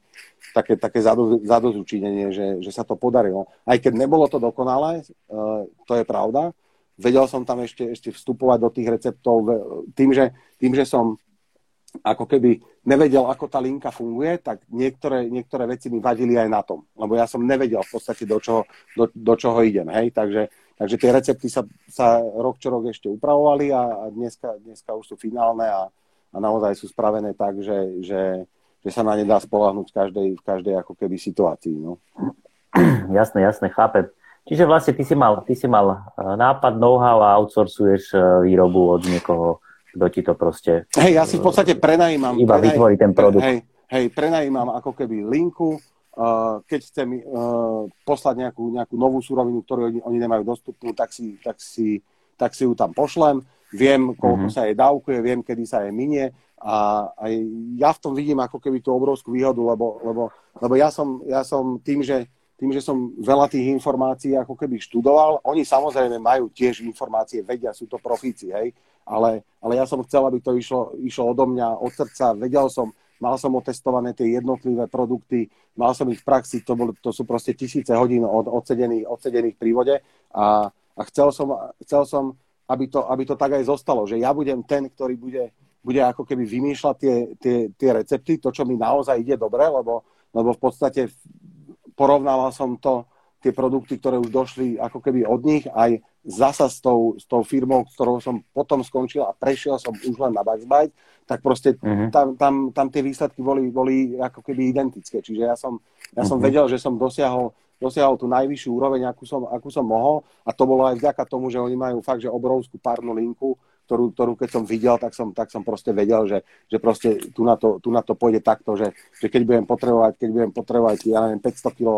B: také, také zadozučinenie, že, že sa to podarilo. Aj keď nebolo to dokonalé, uh, to je pravda, vedel som tam ešte, ešte vstupovať do tých receptov tým že, tým, že som ako keby nevedel, ako tá linka funguje, tak niektoré, niektoré veci mi vadili aj na tom. Lebo ja som nevedel v podstate, do čoho, do, do čoho idem. Hej? Takže, Takže tie recepty sa, sa rok čo rok ešte upravovali a, a dneska, dneska už sú finálne a, a naozaj sú spravené tak, že, že, že sa na ne dá spolahnuť v každej, v každej ako keby situácii. No.
A: Jasné, jasné, chápem. Čiže vlastne ty si mal, ty si mal e, nápad, know-how a outsourcuješ e, výrobu od niekoho, kto ti to proste...
B: Hej, ja si v podstate prenajímam...
A: Iba prenaj... vytvorí ten produkt.
B: Hej, hej, prenajímam ako keby linku, keď chcem uh, poslať nejakú, nejakú novú súrovinu, ktorú oni, oni nemajú dostupnú, tak si, tak, si, tak si ju tam pošlem. Viem, koľko mm-hmm. sa jej dávkuje, viem, kedy sa jej minie a, a ja v tom vidím ako keby tú obrovskú výhodu, lebo, lebo, lebo ja, som, ja som tým, že tým, že som veľa tých informácií ako keby študoval, oni samozrejme majú tiež informácie, vedia, sú to profíci, hej, ale, ale ja som chcel, aby to išlo, išlo odo mňa, od srdca, vedel som, mal som otestované tie jednotlivé produkty, mal som ich v praxi, to, bol, to sú proste tisíce hodín od, odsedených, odsedených pri vode a, a chcel som, chcel som aby, to, aby to tak aj zostalo, že ja budem ten, ktorý bude, bude ako keby vymýšľať tie, tie, tie recepty, to, čo mi naozaj ide dobre, lebo, lebo v podstate porovnával som to, tie produkty, ktoré už došli ako keby od nich, aj zasa s tou, s tou firmou, ktorou som potom skončil a prešiel som už len na Backbite, tak proste uh-huh. tam, tam, tam tie výsledky boli, boli ako keby identické. Čiže ja som, ja som uh-huh. vedel, že som dosiahol, dosiahol tú najvyššiu úroveň, akú som, akú som mohol a to bolo aj vďaka tomu, že oni majú fakt, že obrovskú párnu linku, ktorú, ktorú keď som videl, tak som, tak som proste vedel, že, že proste tu na, to, tu na to pôjde takto, že, že keď budem potrebovať, keď budem potrebovať, ja neviem, 500 kg e,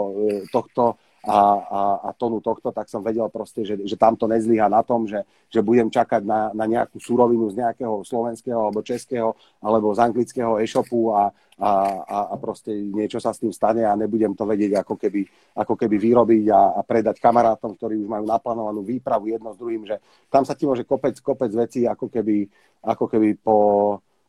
B: tohto, a, a, a tonu tohto, tak som vedel proste, že, že tam to nezlyha na tom, že, že budem čakať na, na nejakú surovinu z nejakého slovenského alebo českého alebo z anglického e-shopu a, a, a, a proste niečo sa s tým stane a nebudem to vedieť ako keby, ako keby vyrobiť a, a predať kamarátom, ktorí už majú naplánovanú výpravu jedno s druhým, že tam sa ti môže kopec, kopec vecí ako keby, ako keby po,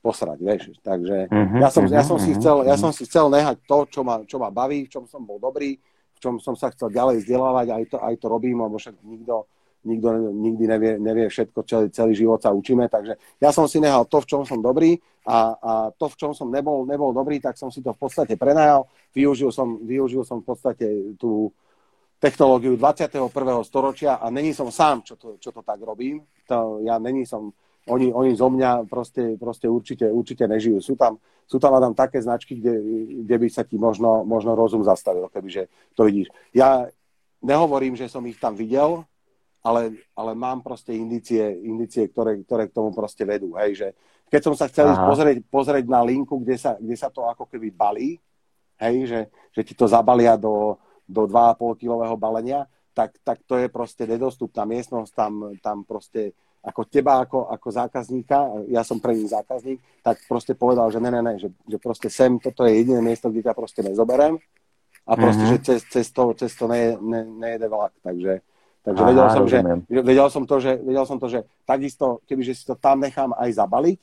B: posrať, vieš. Takže uh-huh, ja, som, ja, som si mhm, chcel, ja mhm. som si chcel nehať to, čo ma, čo ma baví, v čom som bol dobrý, čom som sa chcel ďalej vzdelávať, aj to, aj to robím, lebo však nikto, nikto nikdy nevie, nevie všetko, celý, celý život sa učíme, takže ja som si nehal to, v čom som dobrý a, a to, v čom som nebol, nebol dobrý, tak som si to v podstate prenajal, využil som, využil som v podstate tú technológiu 21. storočia a není som sám, čo to, čo to tak robím, to, ja není som oni, oni zo mňa proste, proste určite, určite nežijú. Sú tam, sú tam tam také značky, kde, kde by sa ti možno, možno rozum zastavil, kebyže to vidíš. Ja nehovorím, že som ich tam videl, ale, ale mám proste indície, indície ktoré, ktoré k tomu proste vedú. Hej, že keď som sa chcel pozrieť, pozrieť na linku, kde sa, kde sa to ako keby balí, hej, že, že ti to zabalia do, do 2,5 kilového balenia, tak, tak to je proste nedostupná miestnosť, tam, tam proste ako teba ako, ako zákazníka, ja som pre nich zákazník, tak proste povedal, že ne, ne, ne, že, že proste sem, toto je jediné miesto, kde ťa proste nezoberem a proste, mm-hmm. že cez, cez, to, cez to ne, ne, nejede vlak, takže, takže Aha, vedel, som, že, vedel, som to, že, vedel som to, že takisto, kebyže si to tam nechám aj zabaliť,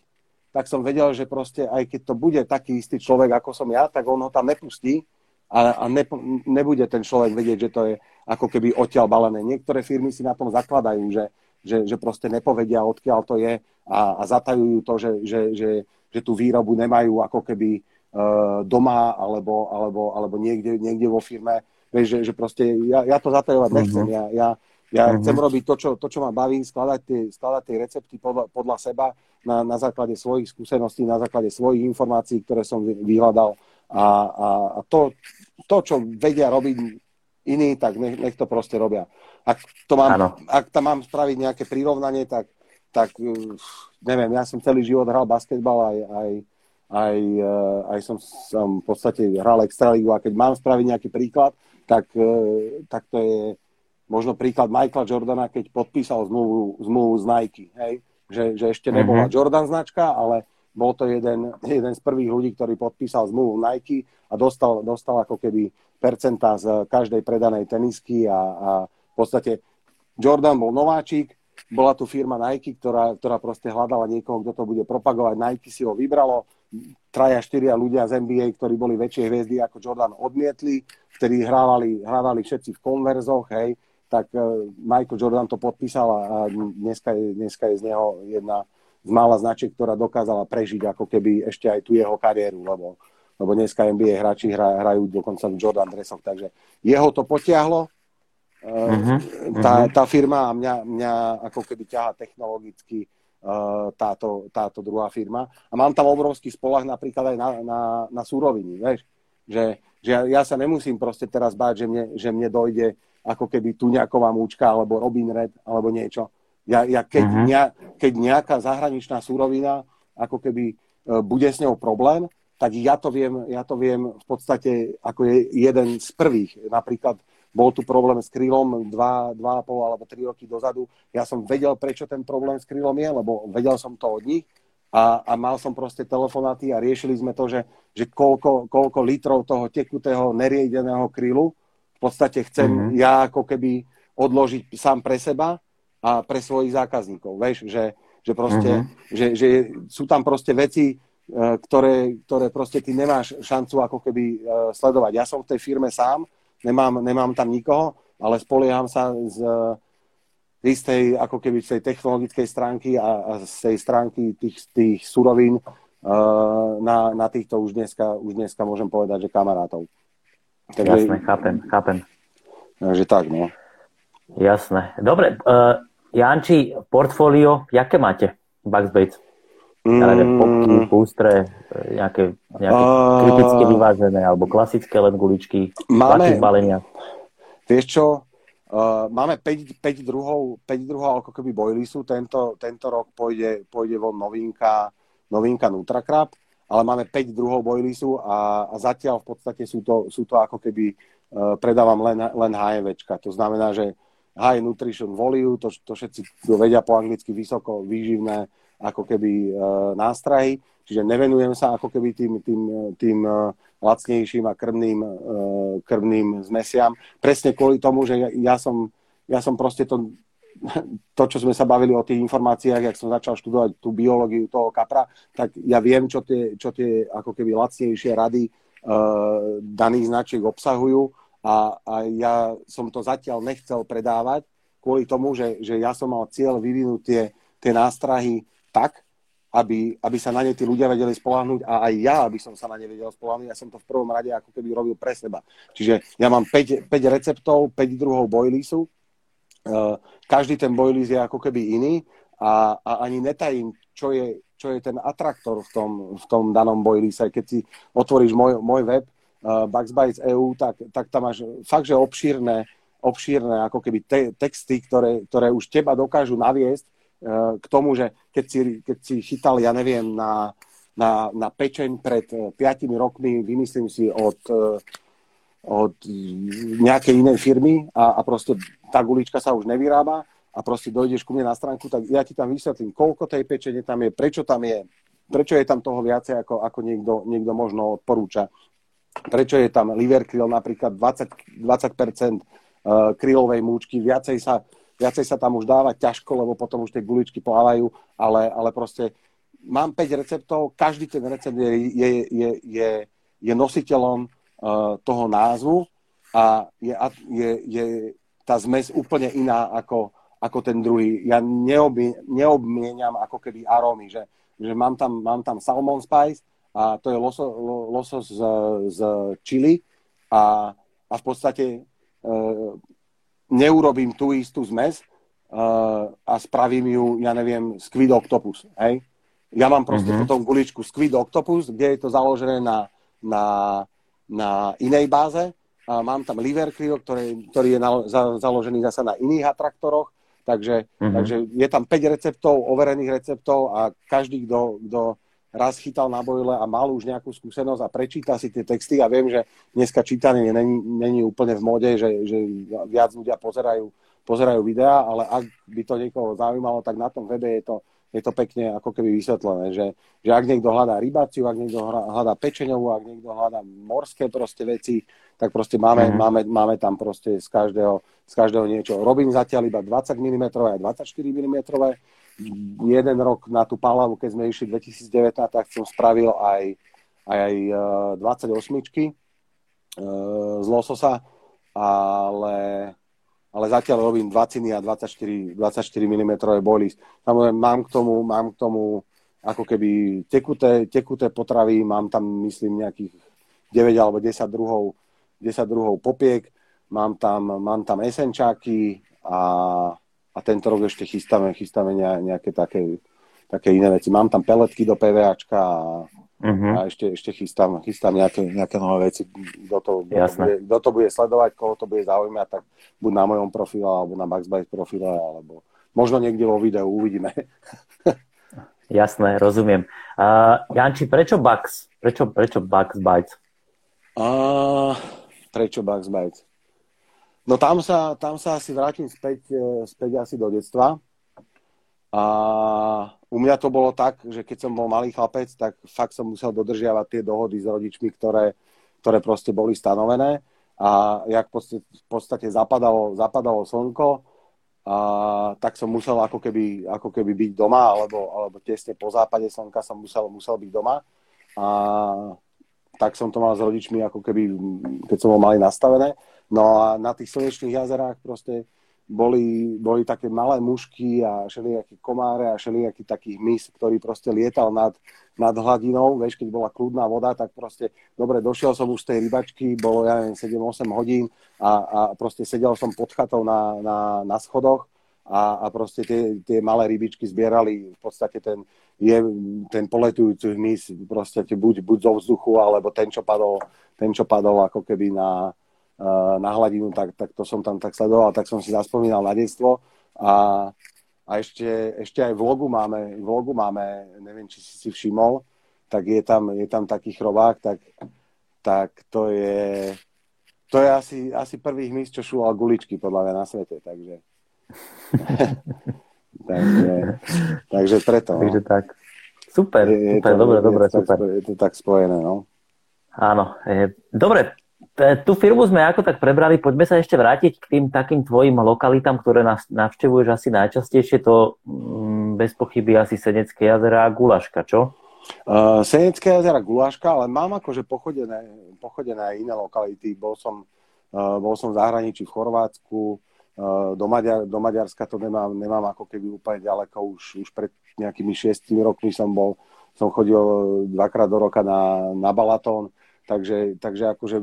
B: tak som vedel, že proste aj keď to bude taký istý človek, ako som ja, tak on ho tam nepustí a, a ne, nebude ten človek vedieť, že to je ako keby odtiaľ balené. Niektoré firmy si na tom zakladajú, že že, že proste nepovedia, odkiaľ to je a, a zatajujú to, že, že, že, že tú výrobu nemajú ako keby uh, doma alebo, alebo, alebo niekde, niekde vo firme. Vieš, že, že proste ja, ja to zatajovať nechcem. Uh-huh. Ja, ja, ja uh-huh. chcem robiť to čo, to, čo ma baví, skladať tie, skladať tie recepty podľa, podľa seba na, na základe svojich skúseností, na základe svojich informácií, ktoré som vyhľadal. A, a, a to, to, čo vedia robiť iní, tak nech, nech to proste robia. Ak, to mám, ak tam mám spraviť nejaké prirovnanie, tak, tak uh, neviem, ja som celý život hral basketbal, aj, aj, aj, uh, aj som, som v podstate hral extraligu a keď mám spraviť nejaký príklad, tak, uh, tak to je možno príklad Michaela Jordana, keď podpísal zmluvu, zmluvu z Nike, hej? Že, že ešte nebola mm-hmm. Jordan značka, ale bol to jeden, jeden z prvých ľudí, ktorý podpísal zmluvu Nike a dostal, dostal ako keby percentá z každej predanej tenisky a, a v podstate Jordan bol nováčik, bola tu firma Nike, ktorá, ktorá proste hľadala niekoho, kto to bude propagovať. Nike si ho vybralo, traja, štyria ľudia z NBA, ktorí boli väčšie hviezdy ako Jordan, odmietli, ktorí hrávali, hrávali všetci v konverzoch, hej, tak uh, Michael Jordan to podpísal a dneska je, dneska je z neho jedna z mála značiek, ktorá dokázala prežiť ako keby ešte aj tú jeho kariéru, lebo, lebo dneska NBA hráči hrajú dokonca v Jordan dresoch, takže jeho to potiahlo, Uh-huh, tá, tá firma a mňa, mňa ako keby ťaha technologicky uh, táto, táto druhá firma. A mám tam obrovský spolach napríklad aj na, na, na súroviny, vieš? Že, že ja, ja sa nemusím proste teraz báť, že mne, že mne dojde ako keby tu nejaková múčka alebo Robin Red alebo niečo. Ja, ja keď, uh-huh. ne, keď nejaká zahraničná súrovina ako keby uh, bude s ňou problém, tak ja to viem, ja to viem v podstate ako je jeden z prvých. Napríklad bol tu problém s krylom 2, 2,5 alebo 3 roky dozadu. Ja som vedel, prečo ten problém s krylom je, lebo vedel som to od nich a, a mal som proste telefonáty a riešili sme to, že, že koľko, koľko litrov toho tekutého neriedeného krylu v podstate chcem mm-hmm. ja ako keby odložiť sám pre seba a pre svojich zákazníkov. Vieš, že, že proste, mm-hmm. že, že sú tam proste veci, e, ktoré, ktoré proste ty nemáš šancu ako keby e, sledovať. Ja som v tej firme sám nemám, nemám tam nikoho, ale spolieham sa z, istej, ako keby z tej technologickej stránky a, a z tej stránky tých, tých surovín uh, na, na týchto už dneska, už dneska môžem povedať, že kamarátov.
A: Takže, Jasné, chápem, chápem.
B: Takže tak, no.
A: Jasné. Dobre, uh, Janči, portfólio, jaké máte? Bugs Bates? Ja neviem, popky, mm. pústre, nejaké, nejaké uh, kriticky vyvážené, alebo klasické len guličky, máme, balenia.
B: Vieš čo, uh, máme 5, 5, druhov, 5 druhov ako keby bojlisu, tento, tento rok pôjde, pôjde von novinka, novinka Nutrakrab, ale máme 5 druhov bojlisu a, a zatiaľ v podstate sú to, sú to ako keby uh, predávam len, len HMVčka. To znamená, že High Nutrition Volume, to, to všetci vedia po anglicky vysoko výživné ako keby e, nástrahy, čiže nevenujem sa ako keby tým, tým, tým e, lacnejším a krvným, e, krvným zmesiam. Presne kvôli tomu, že ja, ja, som, ja som proste to, to, čo sme sa bavili o tých informáciách, jak som začal študovať tú biológiu toho kapra, tak ja viem, čo tie, čo tie ako keby lacnejšie rady uh, daných značiek obsahujú a, a ja som to zatiaľ nechcel predávať kvôli tomu, že, že ja som mal cieľ vyvinúť tie, tie nástrahy tak, aby, aby sa na ne tí ľudia vedeli spolahnuť a aj ja, aby som sa na ne vedel spolahnuť. Ja som to v prvom rade ako keby robil pre seba. Čiže ja mám 5, 5 receptov, 5 druhov bojlisu. Uh, každý ten bojlis je ako keby iný a, a ani netajím, čo je, čo je ten atraktor v tom, v tom danom bojlise. Keď si otvoríš môj, môj web Bugs Bites EU, tak, tak tam máš fakt, že obšírne, obšírne ako keby te, texty, ktoré, ktoré už teba dokážu naviesť k tomu, že keď si, keď si chytal, ja neviem, na, na, na pečeň pred 5 eh, rokmi, vymyslím si od, od nejakej inej firmy a, a proste tá gulička sa už nevyrába a proste dojdeš ku mne na stránku, tak ja ti tam vysvetlím, koľko tej pečene tam je, prečo tam je, prečo je tam toho viacej, ako, ako niekto, niekto možno odporúča. Prečo je tam liver krill napríklad 20%, 20% krylovej múčky, viacej sa viacej sa tam už dáva ťažko, lebo potom už tie guličky plávajú, ale, ale proste mám 5 receptov, každý ten recept je, je, je, je, je nositeľom uh, toho názvu a je, je, je tá zmes úplne iná ako, ako ten druhý. Ja neobi, neobmieniam ako keby arómy, že, že mám, tam, mám tam salmon spice a to je loso, losos z, z chili a, a v podstate uh, neurobím tú istú zmes uh, a spravím ju, ja neviem, squid octopus, hej? Ja mám proste mm-hmm. potom guličku squid octopus, kde je to založené na, na, na inej báze. A mám tam liver krill, ktorý, ktorý je na, za, založený zase na iných atraktoroch. Takže, mm-hmm. takže je tam 5 receptov, overených receptov a každý, kto, kto raz chytal na bojle a mal už nejakú skúsenosť a prečíta si tie texty a viem, že dneska čítanie není, není úplne v móde, že, že viac ľudia pozerajú, pozerajú videá, ale ak by to niekoho zaujímalo, tak na tom webe je to, je to pekne ako keby vysvetlené, že, že ak niekto hľadá rybáciu, ak niekto hľadá pečeňovú, ak niekto hľadá morské proste veci, tak proste máme, mm. máme, máme tam proste z každého, z každého niečo. Robím zatiaľ iba 20 mm a 24 mm jeden rok na tú Palavu, keď sme išli 2019, tak som spravil aj, aj, aj 28 uh, z lososa, ale, ale zatiaľ robím 20 a 24, 24 mm boilies. Samozrejme, mám k tomu, mám k tomu ako keby tekuté, tekuté potravy, mám tam, myslím, nejakých 9 alebo 10 druhov, 10 druhov popiek, mám tam, mám tam esenčáky a a tento rok ešte chystáme, chystáme nejaké také, také iné veci. Mám tam peletky do PVAčka a, uh-huh. a ešte, ešte chystám, chystám nejaké, nejaké nové veci. Kto to, kto, to bude, kto to bude sledovať, koho to bude zaujímať, tak buď na mojom profile, alebo na Maxbite profile, alebo možno niekde vo videu, uvidíme.
A: Jasné, rozumiem. Uh, Janči, prečo Bugs? Prečo, prečo Bugs Bites?
B: Uh, prečo Bugs Bites? No tam sa, tam sa asi vrátim späť, e, späť asi do detstva. A u mňa to bolo tak, že keď som bol malý chlapec, tak fakt som musel dodržiavať tie dohody s rodičmi, ktoré, ktoré proste boli stanovené. A jak v podstate zapadalo, zapadalo slnko, a, tak som musel ako keby, ako keby byť doma, alebo, alebo tesne po západe slnka som musel, musel byť doma. A tak som to mal s rodičmi, ako keby, keď som bol mali nastavené. No a na tých slnečných jazerách proste boli, boli také malé mušky a všelijakí komáre a všelijaký taký hmyz, ktorý proste lietal nad, nad hladinou, vieš, keď bola kľudná voda, tak proste, dobre, došiel som už z tej rybačky, bolo, ja neviem, 7-8 hodín a, a proste sedel som pod chatou na, na, na schodoch a, a proste tie, tie malé rybičky zbierali v podstate ten, je, ten poletujúci hmyz proste buď, buď zo vzduchu, alebo ten, čo padol, ten, čo padol ako keby na, na hladinu, tak, tak to som tam tak sledoval, tak som si zaspomínal na detstvo a, a ešte, ešte aj v logu máme, v logu máme, neviem, či si si všimol, tak je tam, je tam taký chrobák, tak, tak to je, to je asi, asi prvý hmyz, čo šúval guličky podľa mňa na svete, takže takže, takže preto.
A: No. Takže tak. Super, je, super, je to, dobre, dobre, super.
B: je to tak spojené, no.
A: Áno, je, dobre, tú firmu sme ako tak prebrali, poďme sa ešte vrátiť k tým takým tvojim lokalitám, ktoré navštevuješ asi najčastejšie, to mm, bez pochyby asi Senecké jazera a Gulaška, čo?
B: Uh, Senecké jazera Gulaška, ale mám akože pochodené, pochodené aj iné lokality. Bol som, uh, bol som v zahraničí v Chorvátsku, uh, do, Maďar, do Maďarska to nemám, nemám ako keby úplne ďaleko. Už, už pred nejakými šiestimi rokmi som bol, som chodil dvakrát do roka na, na Balatón. Takže, takže akože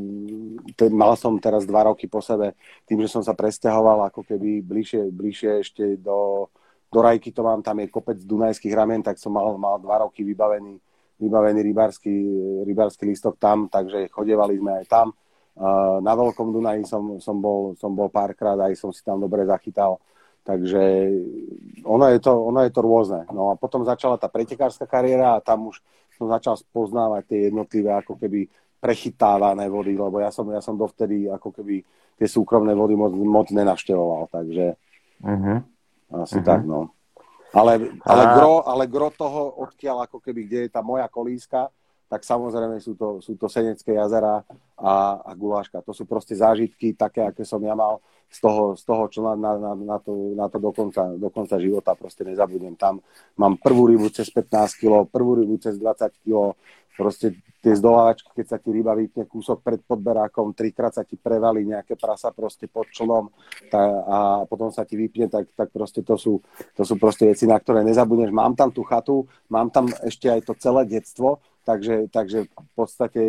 B: ten, mal som teraz dva roky po sebe tým, že som sa presťahoval ako keby bližšie, bližšie ešte do, do Rajky to mám, tam je kopec Dunajských ramien, tak som mal, mal dva roky vybavený, vybavený rybársky, rybársky listok tam, takže chodievali sme aj tam. Na Veľkom Dunaji som, som, bol, som bol párkrát, aj som si tam dobre zachytal. Takže ono je, to, ono je to rôzne. No a potom začala tá pretekárska kariéra a tam už som začal spoznávať tie jednotlivé ako keby prechytávané vody, lebo ja som, ja som dovtedy ako keby tie súkromné vody moc, moc nenavštevoval, takže uh-huh. asi uh-huh. tak, no. Ale, ale, a... gro, ale gro toho, odkiaľ ako keby, kde je tá moja kolíska, tak samozrejme sú to, sú to Senecké jazera a, a Guláška. To sú proste zážitky také, aké som ja mal z toho, z toho čo na, na, na, na to, na to do, konca, do konca života proste nezabudnem. Tam mám prvú rybu cez 15 kg, prvú rybu cez 20 kg, proste tie zdolávačky, keď sa ti ryba vypne kúsok pred podberákom, trikrát sa ti prevalí nejaké prasa proste pod člnom tá, a potom sa ti vypne, tak, tak proste to sú, to sú proste veci, na ktoré nezabudneš. Mám tam tú chatu, mám tam ešte aj to celé detstvo, takže, takže v podstate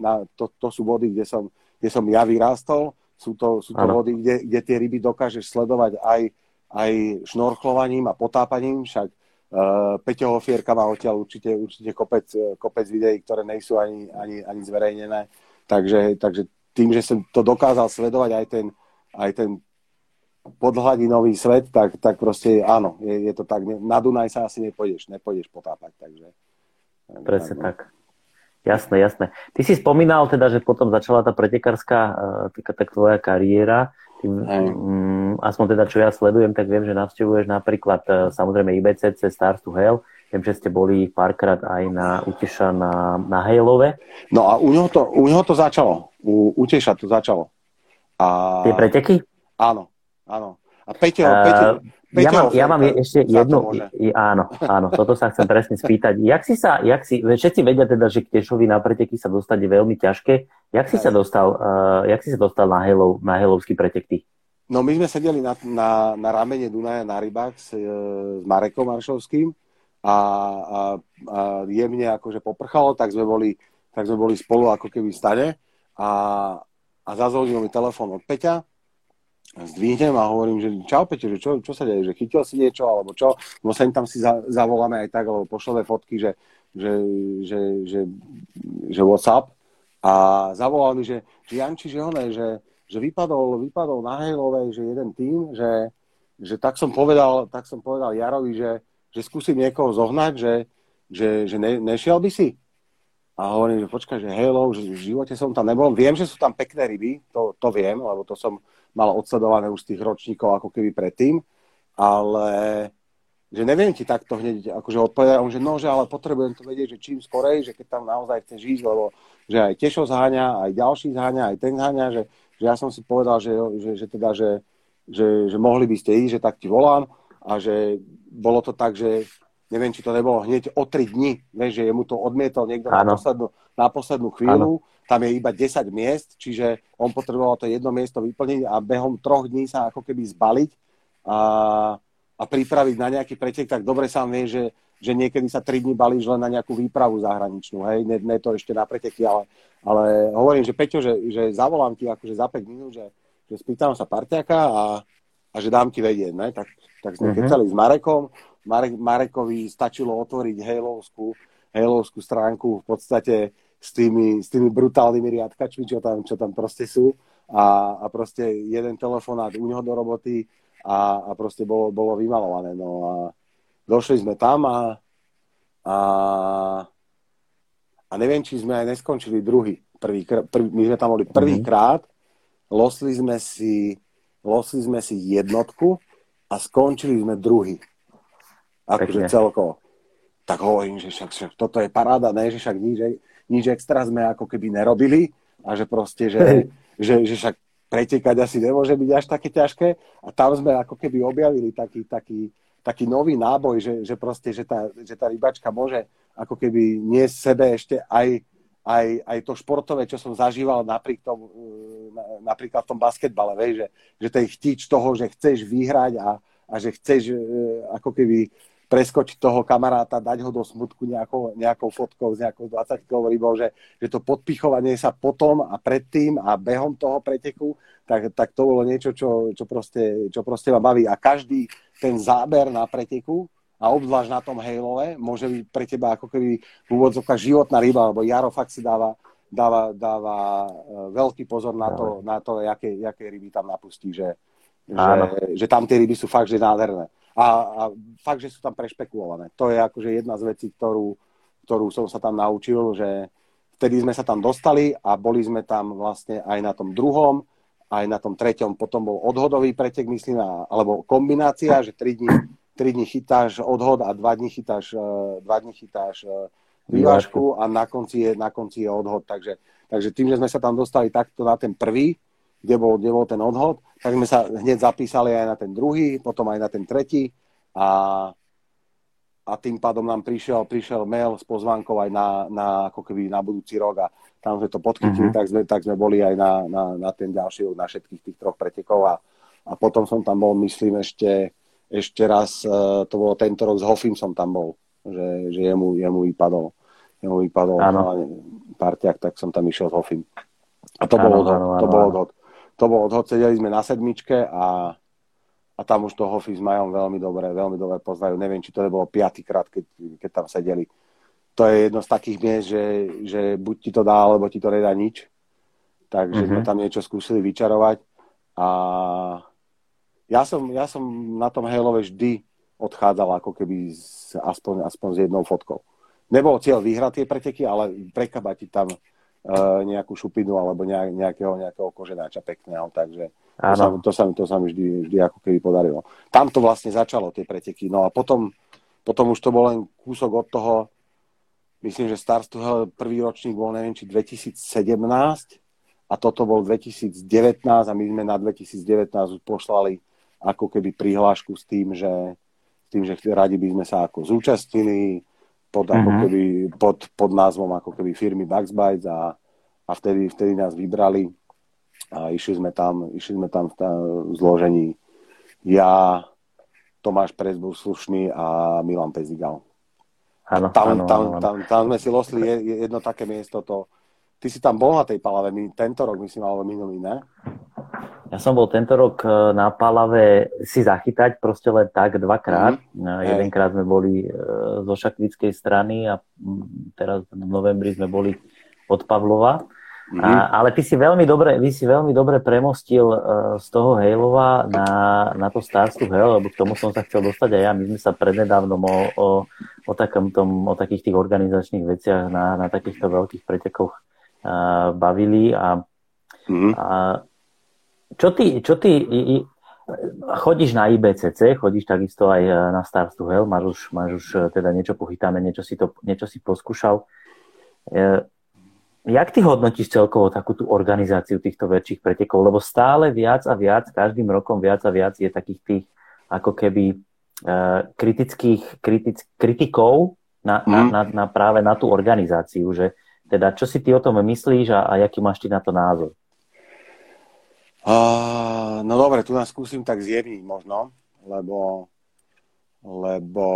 B: na, to, to sú vody, kde som, kde som ja vyrástol, sú to, sú to vody, kde, kde tie ryby dokážeš sledovať aj, aj šnorchlovaním a potápaním, však Peťo Hofierka má odtiaľ určite, určite kopec, kopec videí, ktoré nie sú ani, ani, ani zverejnené. Takže, takže tým, že som to dokázal sledovať aj ten, aj ten podhladinový svet, tak, tak proste áno, je, je to tak. Na Dunaj sa asi nepôjdeš, nepôjdeš potápať. Takže,
A: Presne tak. No. tak. Jasné, jasné. Ty si spomínal teda, že potom začala tá pretekárska uh, tak tvoja kariéra. Um, aspoň teda, čo ja sledujem, tak viem, že navštevuješ napríklad uh, samozrejme IBCC Stars to Hell. Viem, že ste boli párkrát aj na Uteša na, na Hejlove.
B: No a u neho to, u neho to začalo. U Uteša to začalo. A...
A: Tie preteky?
B: Áno, áno. A Peťo, uh, Peťo,
A: ja mám, ja mám ešte jednu, áno, áno, toto sa chcem presne spýtať. Jak si sa, jak si, všetci vedia teda, že k Tešovi na preteky sa dostať je veľmi ťažké. Jak si Aj. sa dostal, uh, jak si sa dostal na, Helov, na Helovský pretek ty?
B: No my sme sedeli na, na, na ramene Dunaja na rybách s, e, s Marekom Maršovským a, a, a jemne akože poprchalo, tak sme boli, tak sme boli spolu ako keby stane a, a zazvonil mi telefón od Peťa zdvihnem a hovorím, že čau Peťo, že čo, čo sa deje, že chytil si niečo, alebo čo, no sem tam si za, zavoláme aj tak, alebo pošleme fotky, že, že, že, že, že WhatsApp a zavolal mi, že, že Janči, že one, že, že vypadol, vypadol na Hejlovej, že jeden tým, že, že tak som povedal, tak som povedal Jarovi, že, že skúsim niekoho zohnať, že, že, že ne, nešiel by si. A hovorím, že počkaj, že Halo, že v živote som tam nebol. Viem, že sú tam pekné ryby, to, to viem, lebo to som, mal odsledované už z tých ročníkov ako keby predtým, ale že neviem ti takto hneď akože odpovedať, že no, že ale potrebujem to vedieť, že čím skorej, že keď tam naozaj chceš ísť, lebo že aj Tešo zháňa, aj ďalší zháňa, aj ten zháňa, že, že ja som si povedal, že, že, že teda, že, že, že mohli by ste ísť, že tak ti volám. A že bolo to tak, že neviem, či to nebolo hneď o tri dni, vieš, že jemu to odmietol niekto na poslednú, na poslednú chvíľu. Ano tam je iba 10 miest, čiže on potreboval to jedno miesto vyplniť a behom troch dní sa ako keby zbaliť a, a pripraviť na nejaký pretek, tak dobre sám vie, že, že niekedy sa 3 dní balíš len na nejakú výpravu zahraničnú, hej, ne, ne to ešte na preteky, ale, ale hovorím, že Peťo, že, že zavolám ti akože za 5 minút, že, že spýtam sa parťaka a, a že dám ti vedieť, ne? Tak, tak sme mm-hmm. kecali s Marekom, Marek, Marekovi stačilo otvoriť hejlovskú, hejlovskú stránku v podstate s tými, s tými brutálnymi riadkačmi, čo tam, čo tam proste sú a, a proste jeden telefonát u neho do roboty a, a proste bolo, bolo vymalované. No a došli sme tam a, a, a neviem, či sme aj neskončili druhý. Prvý, prvý, my sme tam boli prvýkrát, mm-hmm. losli sme si losli sme si jednotku a skončili sme druhý. Akože celkovo. Tak hovorím, že však, však toto je paráda, ne, že však nič, nič extra sme ako keby nerobili a že proste, že, že, že však pretekať asi nemôže byť až také ťažké. A tam sme ako keby objavili taký, taký, taký nový náboj, že, že proste, že tá, že tá rybačka môže ako keby nie sebe ešte aj, aj, aj to športové, čo som zažíval napríklad, tom, napríklad v tom basketbale, vieš, že, že ten chtič toho, že chceš vyhrať a, a že chceš e, ako keby preskočiť toho kamaráta, dať ho do smutku nejakou, nejakou fotkou z nejakou 20 rybou, že, že to podpichovanie sa potom a predtým a behom toho preteku, tak, tak to bolo niečo, čo, čo, proste, čo proste ma baví. A každý ten záber na preteku, a obzvlášť na tom hejlove, môže byť pre teba ako keby v úvodzovkách životná ryba, lebo Jaro fakt si dáva, dáva, dáva e, veľký pozor na to, na to jaké, jaké ryby tam napustí, že, že, že tam tie ryby sú fakt, že nádherné a, a fakt, že sú tam prešpekulované. To je akože jedna z vecí, ktorú, ktorú som sa tam naučil, že vtedy sme sa tam dostali a boli sme tam vlastne aj na tom druhom, aj na tom treťom, potom bol odhodový pretek, myslím, alebo kombinácia, že 3 dní, 3 dní chytáš odhod a 2 dní chytáš, 2 e, dní chytáš e, vyvážku a na konci je, na konci je odhod. Takže, takže tým, že sme sa tam dostali takto na ten prvý, kde bol, kde bol ten odhod, tak sme sa hneď zapísali aj na ten druhý, potom aj na ten tretí a, a tým pádom nám prišiel, prišiel mail s pozvánkou aj na, na, ako keby na budúci rok a tam sme to podchytili, mm-hmm. tak, sme, tak sme boli aj na, na, na ten ďalší rok, na všetkých tých troch pretekov a, a potom som tam bol, myslím, ešte, ešte raz, uh, to bolo tento rok s Hofim som tam bol, že, že jemu, jemu vypadol, jemu vypadol parťák, tak som tam išiel s Hofim. A to bolo odhod. To bolo odhod to bol odhod, sedeli sme na sedmičke a, a tam už toho Hofi s Majom veľmi dobre, veľmi dobre poznajú. Neviem, či to nebolo piatýkrát, keď, keď tam sedeli. To je jedno z takých miest, že, že buď ti to dá, alebo ti to nedá nič. Takže mm-hmm. sme tam niečo skúsili vyčarovať. A ja som, ja som na tom Hejlove vždy odchádzal ako keby z, aspoň, aspoň s jednou fotkou. Nebol cieľ vyhrať tie preteky, ale prekabatiť tam nejakú šupinu alebo nejakého, nejakého koženáča pekného, takže to sa, to, sa, to sa mi vždy, vždy ako keby podarilo. Tam to vlastne začalo, tie preteky. No a potom, potom už to bol len kúsok od toho, myslím, že Stars prvý ročník bol, neviem, či 2017 a toto bol 2019 a my sme na 2019 už poslali ako keby prihlášku s tým, že, s tým, že radi by sme sa ako zúčastnili, pod, ako mhm. keby, pod, pod názvom ako keby firmy Bugs Bites a, a vtedy, vtedy nás vybrali a išli sme tam, išli sme tam v, v zložení ja, Tomáš Prezbul Slušný a Milan Pezigal. Ano, tam, ano, tam, ano. Tam, tam sme si losli jedno také miesto, to, ty si tam bol na tej palave tento rok, myslím, alebo minulý, ne?
A: Ja som bol tento rok e, na Palave si zachytať proste len tak dvakrát. Mm-hmm. Jedenkrát sme boli e, zo Šakvickej strany a teraz v novembri sme boli od Pavlova. Mm-hmm. A, ale ty si veľmi dobre, vy si veľmi dobre premostil uh, z toho Hejlova na, na to Stars to Hell, lebo k tomu som sa chcel dostať aj ja. My sme sa prednedávnom o, o, o, takom tom, o takých tých organizačných veciach na, na takýchto veľkých pretekoch uh, bavili a, mm-hmm. a čo ty, čo ty chodíš na IBCC, chodíš takisto aj e, na Stars to Hell, máš už, máš už e, teda niečo pochytáme, niečo si, to, niečo si poskúšal. E, jak ty hodnotíš celkovo takú tú organizáciu týchto väčších pretekov? Lebo stále viac a viac, každým rokom viac a viac je takých tých ako keby kritických kritic, kritikov na, mm. na, na, na práve na tú organizáciu, že teda čo si ty o tom myslíš a, a aký máš ty na to názor?
B: Uh, no dobre, tu nás skúsim tak zjemniť možno, lebo, lebo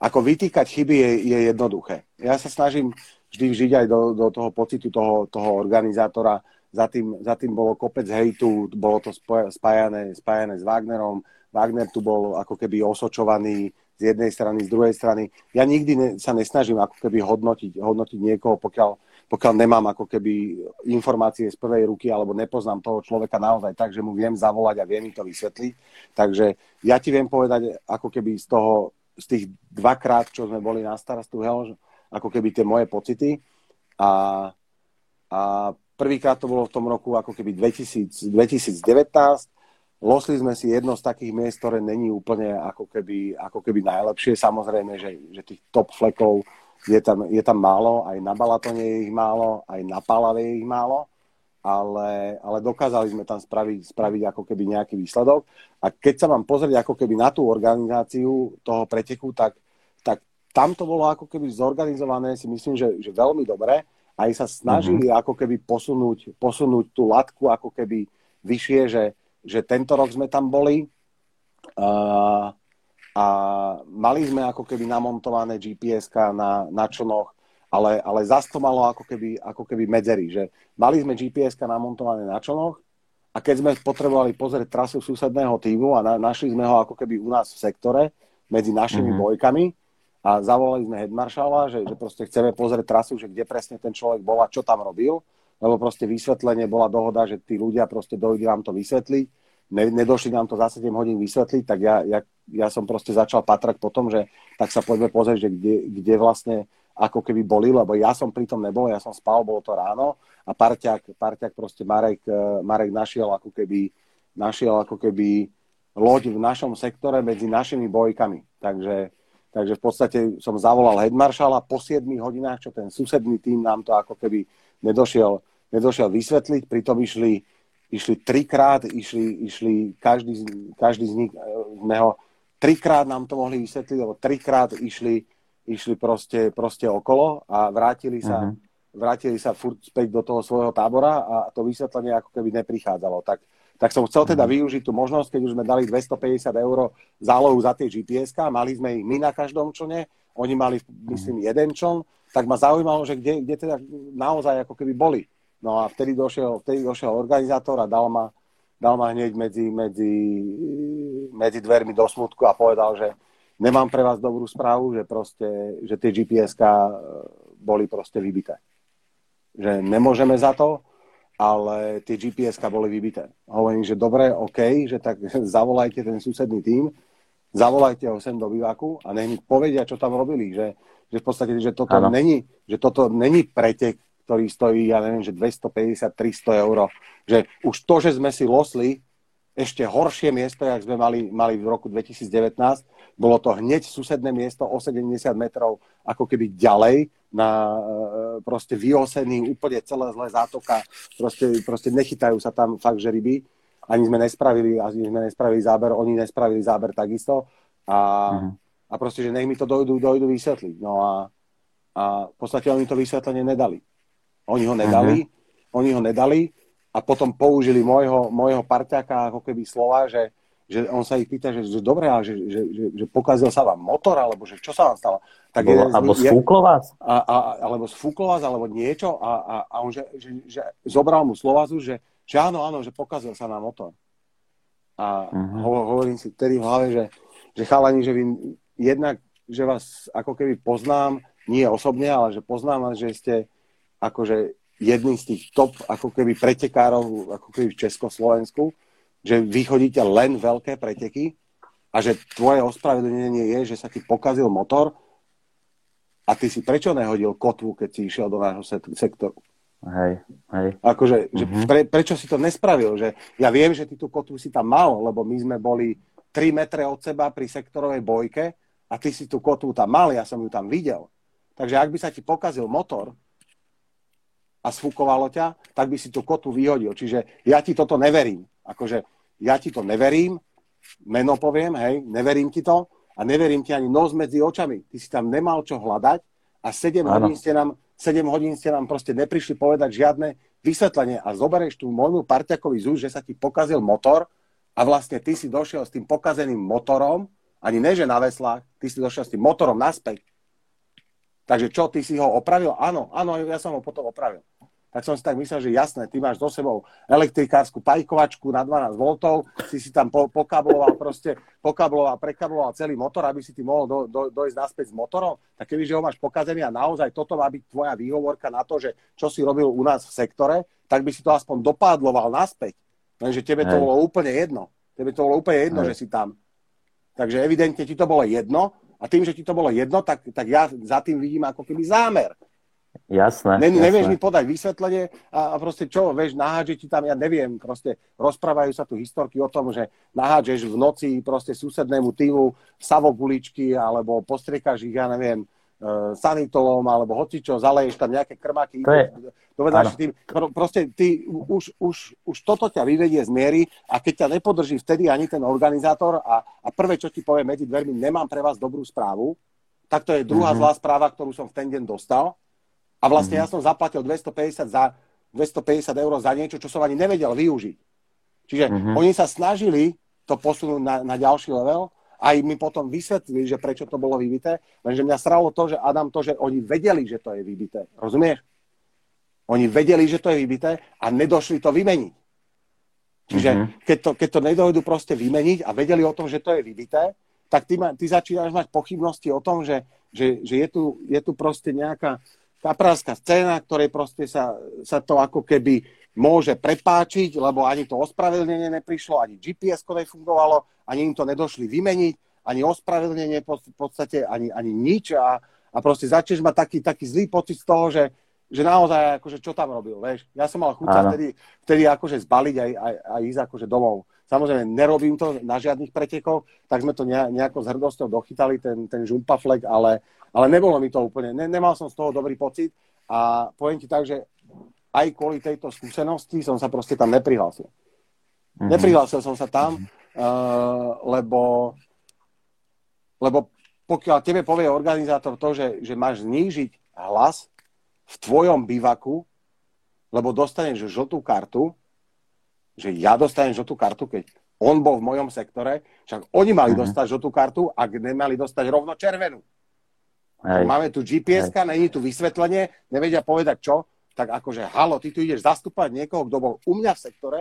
B: ako vytýkať chyby je, je jednoduché. Ja sa snažím vždy žiť aj do, do toho pocitu toho, toho organizátora, za tým, za tým bolo kopec hejtu, bolo to spájané, spájané s Wagnerom, Wagner tu bol ako keby osočovaný z jednej strany, z druhej strany. Ja nikdy ne, sa nesnažím ako keby hodnotiť, hodnotiť niekoho, pokiaľ, pokiaľ nemám ako keby informácie z prvej ruky alebo nepoznám toho človeka naozaj tak, že mu viem zavolať a viem mi to vysvetliť. Takže ja ti viem povedať ako keby z toho, z tých dvakrát, čo sme boli na starostu Helž, ako keby tie moje pocity. A, a prvýkrát to bolo v tom roku ako keby 2000, 2019, Losli sme si jedno z takých miest, ktoré není úplne ako keby, ako keby najlepšie. Samozrejme, že, že tých top flekov je tam, je tam málo, aj na Balatone je ich málo, aj na Palave je ich málo, ale, ale dokázali sme tam spraviť, spraviť ako keby nejaký výsledok. A keď sa mám pozrieť ako keby na tú organizáciu toho preteku, tak, tak tam to bolo ako keby zorganizované, si myslím, že, že veľmi dobre. Aj sa snažili mm-hmm. ako keby posunúť, posunúť tú latku ako keby vyššie, že, že tento rok sme tam boli a, a mali sme ako keby namontované gps na, na člnoch, ale, ale zase to malo ako keby, ako keby medzery, že mali sme gps namontované na člnoch a keď sme potrebovali pozrieť trasu susedného týmu a na, našli sme ho ako keby u nás v sektore medzi našimi mm-hmm. bojkami a zavolali sme headmaršala, že, že proste chceme pozrieť trasu, že kde presne ten človek bol a čo tam robil lebo proste vysvetlenie bola dohoda, že tí ľudia proste dojde vám to vysvetliť, ne, nedošli nám to za 7 hodín vysvetliť, tak ja, ja, ja som proste začal patrať po tom, že tak sa poďme pozrieť, že kde, kde vlastne ako keby boli, lebo ja som pri tom nebol, ja som spal, bolo to ráno a parťák, parťák proste Marek, eh, Marek našiel ako keby, našiel ako keby loď v našom sektore medzi našimi bojkami. Takže, takže v podstate som zavolal headmaršala po 7 hodinách, čo ten susedný tým nám to ako keby nedošiel, nedošiel vysvetliť, pritom išli, išli trikrát, išli, išli každý, každý z nich, e, sme ho, trikrát nám to mohli vysvetliť, lebo trikrát išli, išli proste, proste okolo a vrátili sa, uh-huh. vrátili sa furt späť do toho svojho tábora a to vysvetlenie ako keby neprichádzalo. Tak, tak som chcel teda uh-huh. využiť tú možnosť, keď už sme dali 250 eur zálohu za tie gps mali sme ich my na každom člne, oni mali, myslím, jeden čln, tak ma zaujímalo, že kde, kde teda naozaj ako keby boli. No a vtedy došiel, vtedy došiel organizátor a dal ma, dal ma hneď medzi, medzi, medzi dvermi do smutku a povedal, že nemám pre vás dobrú správu, že, proste, že tie gps e, boli proste vybité. Že nemôžeme za to, ale tie gps boli vybité. Hovorím, že dobre, OK, že tak zavolajte ten susedný tým, zavolajte ho sem do bývaku a nech mi povedia, čo tam robili, že že v podstate, že toto, není, že toto není pretek, ktorý stojí, ja neviem, že 250-300 eur. Že už to, že sme si losli ešte horšie miesto, jak sme mali, mali v roku 2019, bolo to hneď susedné miesto o 70 metrov ako keby ďalej na e, proste vyosený, úplne celé zlé zátoka, proste, proste nechytajú sa tam fakt, že ryby. Ani sme nespravili, ani sme nespravili záber, oni nespravili záber takisto. A, mm-hmm a proste, že nech mi to dojdu, dojdu vysvetliť. No a, a v podstate oni to vysvetlenie nedali. Oni ho nedali, uh-huh. oni ho nedali a potom použili môjho, môjho parťaka ako keby slova, že, že on sa ich pýta, že, že dobre, ale že, že, že, že pokazil sa vám motor, alebo že čo sa vám stalo?
A: Tak Bolo, alebo sfúklo vás?
B: A, a, alebo sfúklo vás, alebo niečo a, a, a on že, že, že zobral mu slovazu, že, že áno, áno, že pokazil sa nám motor. A uh-huh. hovorím si vtedy v hlave, že, že chalani, že vy jednak, že vás ako keby poznám, nie osobne, ale že poznám vás, že ste akože jedným z tých top ako keby pretekárov ako keby v Československu, že vy chodíte len veľké preteky a že tvoje ospravedlnenie je, že sa ti pokazil motor a ty si prečo nehodil kotvu, keď si išiel do nášho sektoru?
A: Hej, hej.
B: Akože, mm-hmm. že mhm. pre, prečo si to nespravil? Že ja viem, že ty tú kotvu si tam mal, lebo my sme boli 3 metre od seba pri sektorovej bojke a ty si tú kotvu tam mal, ja som ju tam videl. Takže ak by sa ti pokazil motor a sfúkovalo ťa, tak by si tú kotvu vyhodil. Čiže ja ti toto neverím. Akože ja ti to neverím, meno poviem, hej, neverím ti to a neverím ti ani nos medzi očami. Ty si tam nemal čo hľadať a 7 hodín, ste nám, 7 hodín ste nám proste neprišli povedať žiadne vysvetlenie a zoberieš tú môjmu parťakovi zúž, že sa ti pokazil motor a vlastne ty si došiel s tým pokazeným motorom ani ne, že na veslách, ty si došiel s tým motorom naspäť. Takže čo, ty si ho opravil? Áno, áno, ja som ho potom opravil. tak som si tak myslel, že jasné, ty máš so sebou elektrikárskú pajkovačku na 12 V, si si tam po, pokabloval proste, pokabloval, prekabloval celý motor, aby si ty mohol do, do, dojsť naspäť s motorom, tak kebyže ho máš pokazený a naozaj toto má byť tvoja výhovorka na to, že čo si robil u nás v sektore, tak by si to aspoň dopádloval naspäť. Lenže tebe to Hej. bolo úplne jedno. Tebe to bolo úplne jedno, Hej. že si tam. Takže evidentne ti to bolo jedno a tým, že ti to bolo jedno, tak, tak ja za tým vidím ako keby zámer.
A: Jasné.
B: Ne,
A: jasné.
B: Nevieš mi podať vysvetlenie a, a proste čo, vieš, naháže ti tam, ja neviem, proste rozprávajú sa tu historky o tom, že nahážeš v noci proste susednému týmu savo guličky alebo postriekaš ich, ja neviem, sanitolom alebo hocičo, zaleješ tam nejaké je... dovedáš tým, pro, proste ty už, už, už toto ťa vyvedie z miery a keď ťa nepodrží vtedy ani ten organizátor a, a prvé, čo ti povie medzi dvermi, nemám pre vás dobrú správu, tak to je druhá mm-hmm. zlá správa, ktorú som v ten deň dostal a vlastne mm-hmm. ja som zaplatil 250, za, 250 eur za niečo, čo som ani nevedel využiť. Čiže mm-hmm. oni sa snažili to posunúť na, na ďalší level, aj mi potom vysvetlili, že prečo to bolo vybité, lenže mňa sralo to, že Adam, to, že oni vedeli, že to je vybité. Rozumieš? Oni vedeli, že to je vybité a nedošli to vymeniť. Čiže mm-hmm. keď, to, keď to nedojdu proste vymeniť a vedeli o tom, že to je vybité, tak ty, ma, ty začínaš mať pochybnosti o tom, že, že, že je, tu, je tu proste nejaká, kaprálska scéna, ktorej proste sa, sa to ako keby môže prepáčiť, lebo ani to ospravedlnenie neprišlo, ani GPS nefungovalo, ani im to nedošli vymeniť, ani ospravedlnenie v podstate, ani, ani nič a, a proste začneš mať taký, taký zlý pocit z toho, že, že naozaj, akože čo tam robil, vieš. Ja som mal chuť sa vtedy, vtedy akože zbaliť aj, aj, aj ísť akože domov. Samozrejme, nerobím to na žiadnych pretekoch, tak sme to nejako s hrdosťou dochytali, ten, ten žumpaflek, ale, ale nebolo mi to úplne, ne, nemal som z toho dobrý pocit a poviem ti tak, že aj kvôli tejto skúsenosti som sa proste tam neprihlásil. Mm-hmm. Neprihlásil som sa tam, uh, lebo, lebo pokiaľ tebe povie organizátor to, že, že máš znížiť hlas v tvojom bivaku, lebo dostaneš žltú kartu, že ja dostanem žltú kartu, keď on bol v mojom sektore, však oni mali mm-hmm. dostať žltú kartu, ak nemali dostať rovno červenú. Hej. Máme tu gps není tu vysvetlenie, nevedia povedať čo, tak akože, halo, ty tu ideš zastúpať niekoho, kto bol u mňa v sektore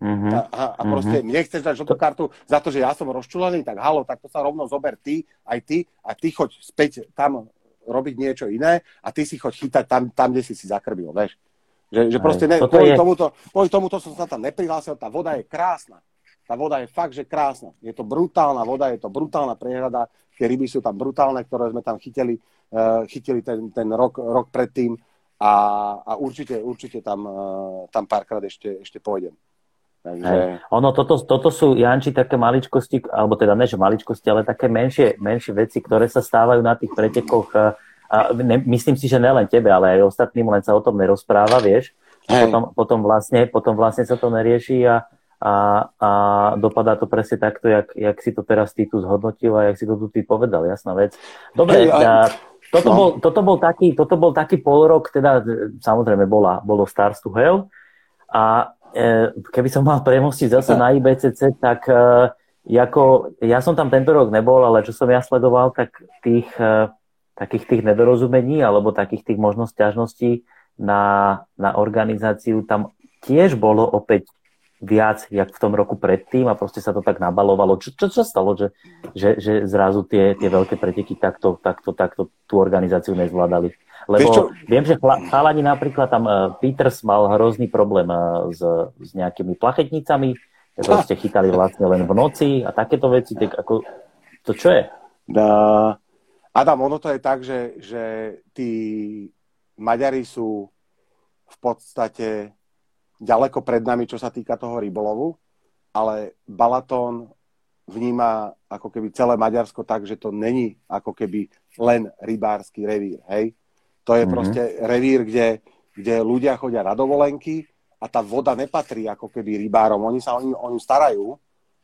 B: mm-hmm. a, a, a proste mm-hmm. mne chceš dať žltú kartu za to, že ja som rozčulený, tak halo, tak to sa rovno zober ty, aj ty a ty choď späť tam robiť niečo iné a ty si choď chytať tam, tam kde si si zakrbil, vieš. Že, že proste ne, kvôli, je... tomuto, kvôli tomuto som sa tam neprihlásil, tá voda je krásna. Tá voda je fakt, že krásna. Je to brutálna voda, je to brutálna priehrada. Tie ryby sú tam brutálne, ktoré sme tam chytili, uh, chytili ten, ten rok, rok predtým a, a určite, určite tam, uh, tam párkrát ešte, ešte pôjdem.
A: Takže... Hey. Ono, toto, toto sú, Janči, také maličkosti, alebo teda ne, že maličkosti, ale také menšie, menšie veci, ktoré sa stávajú na tých pretekoch. A ne, myslím si, že nelen tebe, ale aj ostatným, len sa o tom nerozpráva, vieš. Hey. Potom, potom, vlastne, potom vlastne sa to nerieši a, a, a dopadá to presne takto, jak, jak si to teraz ty tu zhodnotil a jak si to tu ty povedal, jasná vec. Dobre, hey, a, toto, no. bol, toto, bol taký, toto bol taký rok, teda samozrejme bola, bolo Stars to Hell a e, keby som mal premostiť zase na IBCC, tak e, ako, ja som tam tento rok nebol, ale čo som ja sledoval, tak tých, e, takých tých nedorozumení alebo takých tých možnosť ťažností na, na organizáciu tam tiež bolo opäť viac, jak v tom roku predtým a proste sa to tak nabalovalo. Čo, čo sa stalo, že, že, že zrazu tie, tie veľké preteky takto, takto, takto tú organizáciu nezvládali? Lebo viem, že chalani napríklad tam uh, Peters mal hrozný problém uh, s, s nejakými plachetnicami, proste chytali vlastne len v noci a takéto veci, tak ako, to čo je?
B: Da, Adam, ono to je tak, že, že tí Maďari sú v podstate ďaleko pred nami, čo sa týka toho rybolovu, ale Balatón vníma ako keby celé Maďarsko tak, že to není ako keby len rybársky revír, hej? To je mm-hmm. proste revír, kde, kde ľudia chodia na dovolenky a tá voda nepatrí ako keby rybárom. Oni sa o ňu, o ňu starajú,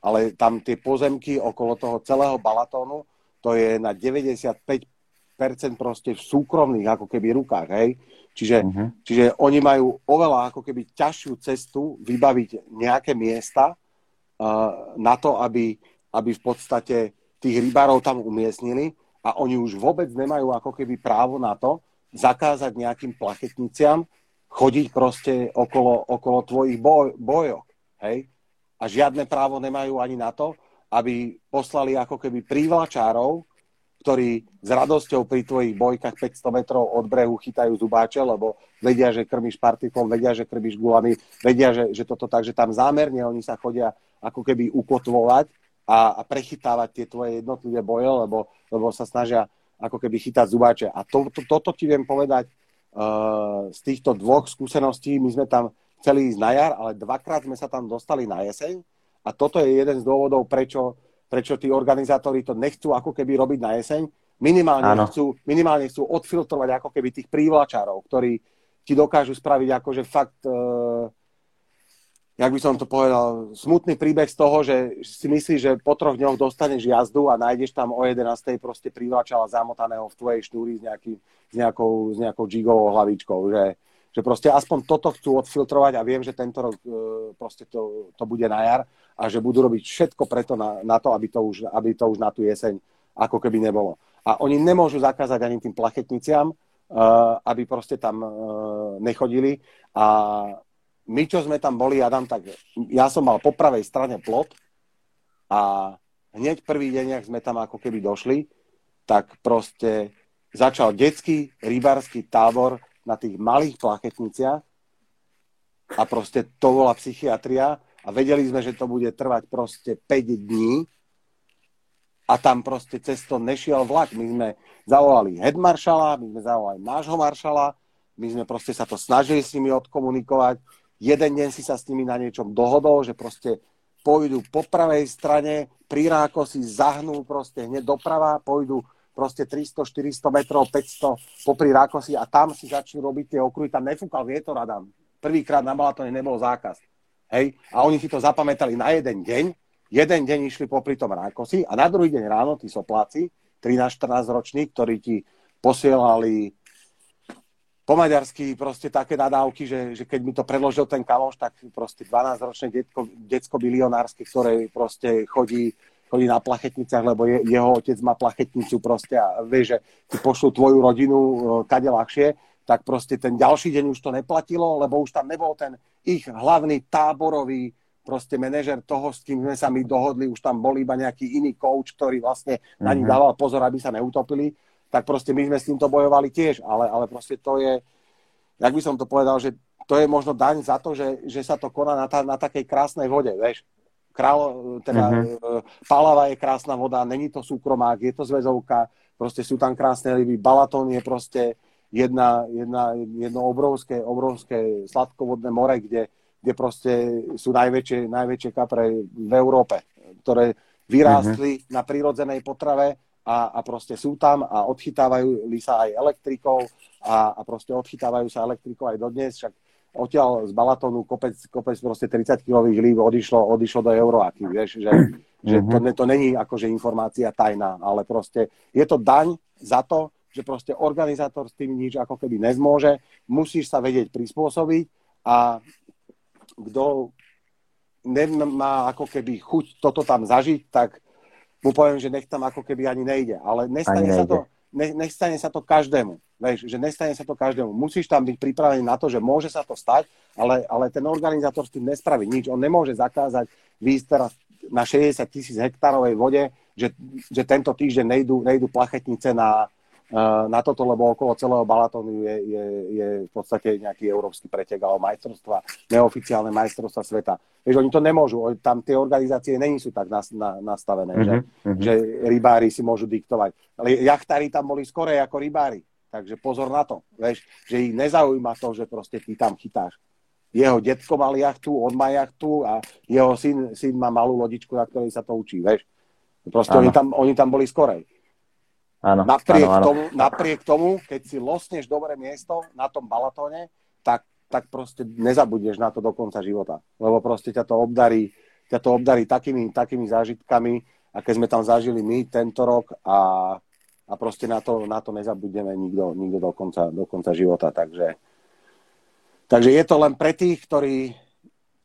B: ale tam tie pozemky okolo toho celého Balatónu, to je na 95% proste v súkromných ako keby rukách, hej? Čiže, uh-huh. čiže oni majú oveľa ako keby ťažšiu cestu vybaviť nejaké miesta uh, na to, aby, aby v podstate tých rybárov tam umiestnili a oni už vôbec nemajú ako keby právo na to, zakázať nejakým plachetniciam chodiť proste okolo, okolo tvojich boj, bojok. Hej? A žiadne právo nemajú ani na to, aby poslali ako keby prívlačárov, ktorí s radosťou pri tvojich bojkách 500 metrov od brehu chytajú zubáče, lebo vedia, že krmiš partiklom, vedia, že krmiš gulami, vedia, že, že toto tak, že tam zámerne oni sa chodia ako keby ukotvovať a, a prechytávať tie tvoje jednotlivé boje, lebo, lebo sa snažia ako keby chytať zubáče. A to, to, toto ti viem povedať uh, z týchto dvoch skúseností. My sme tam chceli ísť na jar, ale dvakrát sme sa tam dostali na jeseň a toto je jeden z dôvodov, prečo, prečo tí organizátori to nechcú ako keby robiť na jeseň. Minimálne chcú, minimálne chcú odfiltrovať ako keby tých prívlačárov, ktorí ti dokážu spraviť akože fakt uh, jak by som to povedal, smutný príbeh z toho, že si myslíš, že po troch dňoch dostaneš jazdu a nájdeš tam o 11. proste privlačala zamotaného v tvojej šnúri s, nejaký, s, nejakou, s nejakou jigovou hlavičkou, že, že proste aspoň toto chcú odfiltrovať a viem, že tento rok e, proste to, to bude na jar a že budú robiť všetko preto na, na to, aby to, už, aby to už na tú jeseň ako keby nebolo. A oni nemôžu zakázať ani tým plachetniciam, uh, aby proste tam uh, nechodili a my, čo sme tam boli, Adam, tak ja som mal po pravej strane plot a hneď prvý deň, ak sme tam ako keby došli, tak proste začal detský rybársky tábor na tých malých plachetniciach a proste to bola psychiatria a vedeli sme, že to bude trvať proste 5 dní a tam proste cez to nešiel vlak. My sme zavolali headmaršala, my sme zavolali nášho maršala, my sme proste sa to snažili s nimi odkomunikovať, jeden deň si sa s nimi na niečom dohodol, že proste pôjdu po pravej strane, pri si zahnú proste hneď doprava, pôjdu proste 300, 400 metrov, 500 popri rákosi a tam si začnú robiť tie okruhy. Tam nefúkal vietor, Adam. Prvýkrát na Balatone nebol zákaz. Hej? A oni si to zapamätali na jeden deň. Jeden deň išli popri tom rákosi a na druhý deň ráno tí sopláci, 13-14 roční, ktorí ti posielali po maďarsky proste také nadávky, že, že keď mi to predložil ten kamoš, tak proste 12-ročné detko, detsko bilionárske, ktoré proste chodí, chodí na plachetnicách, lebo je, jeho otec má plachetnicu proste a vie, že ti pošlu tvoju rodinu e, kade ľahšie, tak proste ten ďalší deň už to neplatilo, lebo už tam nebol ten ich hlavný táborový proste manažer toho, s kým sme sa my dohodli, už tam bol iba nejaký iný coach, ktorý vlastne na nich mhm. dával pozor, aby sa neutopili tak proste my sme s týmto bojovali tiež, ale, ale proste to je, jak by som to povedal, že to je možno daň za to, že, že sa to koná na, ta, na takej krásnej vode, vieš. Král, teda uh-huh. Palava je krásna voda, není to súkromák, je to zväzovka, proste sú tam krásne ryby, Balatón je proste jedna, jedna, jedno obrovské, obrovské sladkovodné more, kde, kde proste sú najväčšie, najväčšie kapre v Európe, ktoré vyrástli uh-huh. na prírodzenej potrave a, a proste sú tam a odchytávajú sa aj elektrikov a, a proste odchytávajú sa elektrikov aj dodnes, však odtiaľ z Balatónu kopec, kopec proste 30 kilových líb odišlo, odišlo do Euroaky, vieš, že, že to, mhm. to není akože informácia tajná, ale proste je to daň za to, že proste organizátor s tým nič ako keby nezmôže, musíš sa vedieť prispôsobiť a kto nemá ako keby chuť toto tam zažiť, tak mu poviem, že nech tam ako keby ani nejde. Ale nestane, sa to, ne, nestane sa to každému. Vieš, že nestane sa to každému. Musíš tam byť pripravený na to, že môže sa to stať, ale, ale ten organizátor s tým nespraví nič. On nemôže zakázať výjsť teraz na 60 tisíc hektárovej vode, že, že tento týždeň nejdú, nejdú plachetnice na, na toto, lebo okolo celého Balatónu je, je, je v podstate nejaký európsky pretek alebo majstrovstva, neoficiálne majstrovstva sveta. Vieš, oni to nemôžu, tam tie organizácie není sú tak nas, na, nastavené, mm-hmm. že, mhm. že rybári si môžu diktovať. Ale jachtári tam boli skorej ako rybári, takže pozor na to, vieš, že ich nezaujíma to, že proste ty tam chytáš. Jeho detko mal jachtu, on má jachtu a jeho syn, syn má malú lodičku, na ktorej sa to učí, vieš. Proste oni tam, oni tam boli skorej. Áno, napriek, áno, áno. Tomu, napriek tomu, keď si losneš dobré miesto na tom balatóne, tak, tak proste nezabudneš na to do konca života. Lebo proste ťa to obdarí, ťa to obdarí takými, takými zážitkami, aké sme tam zažili my tento rok a, a proste na to, na to nezabudneme nikto, nikto do, konca, do konca života. Takže, takže je to len pre tých, ktorí,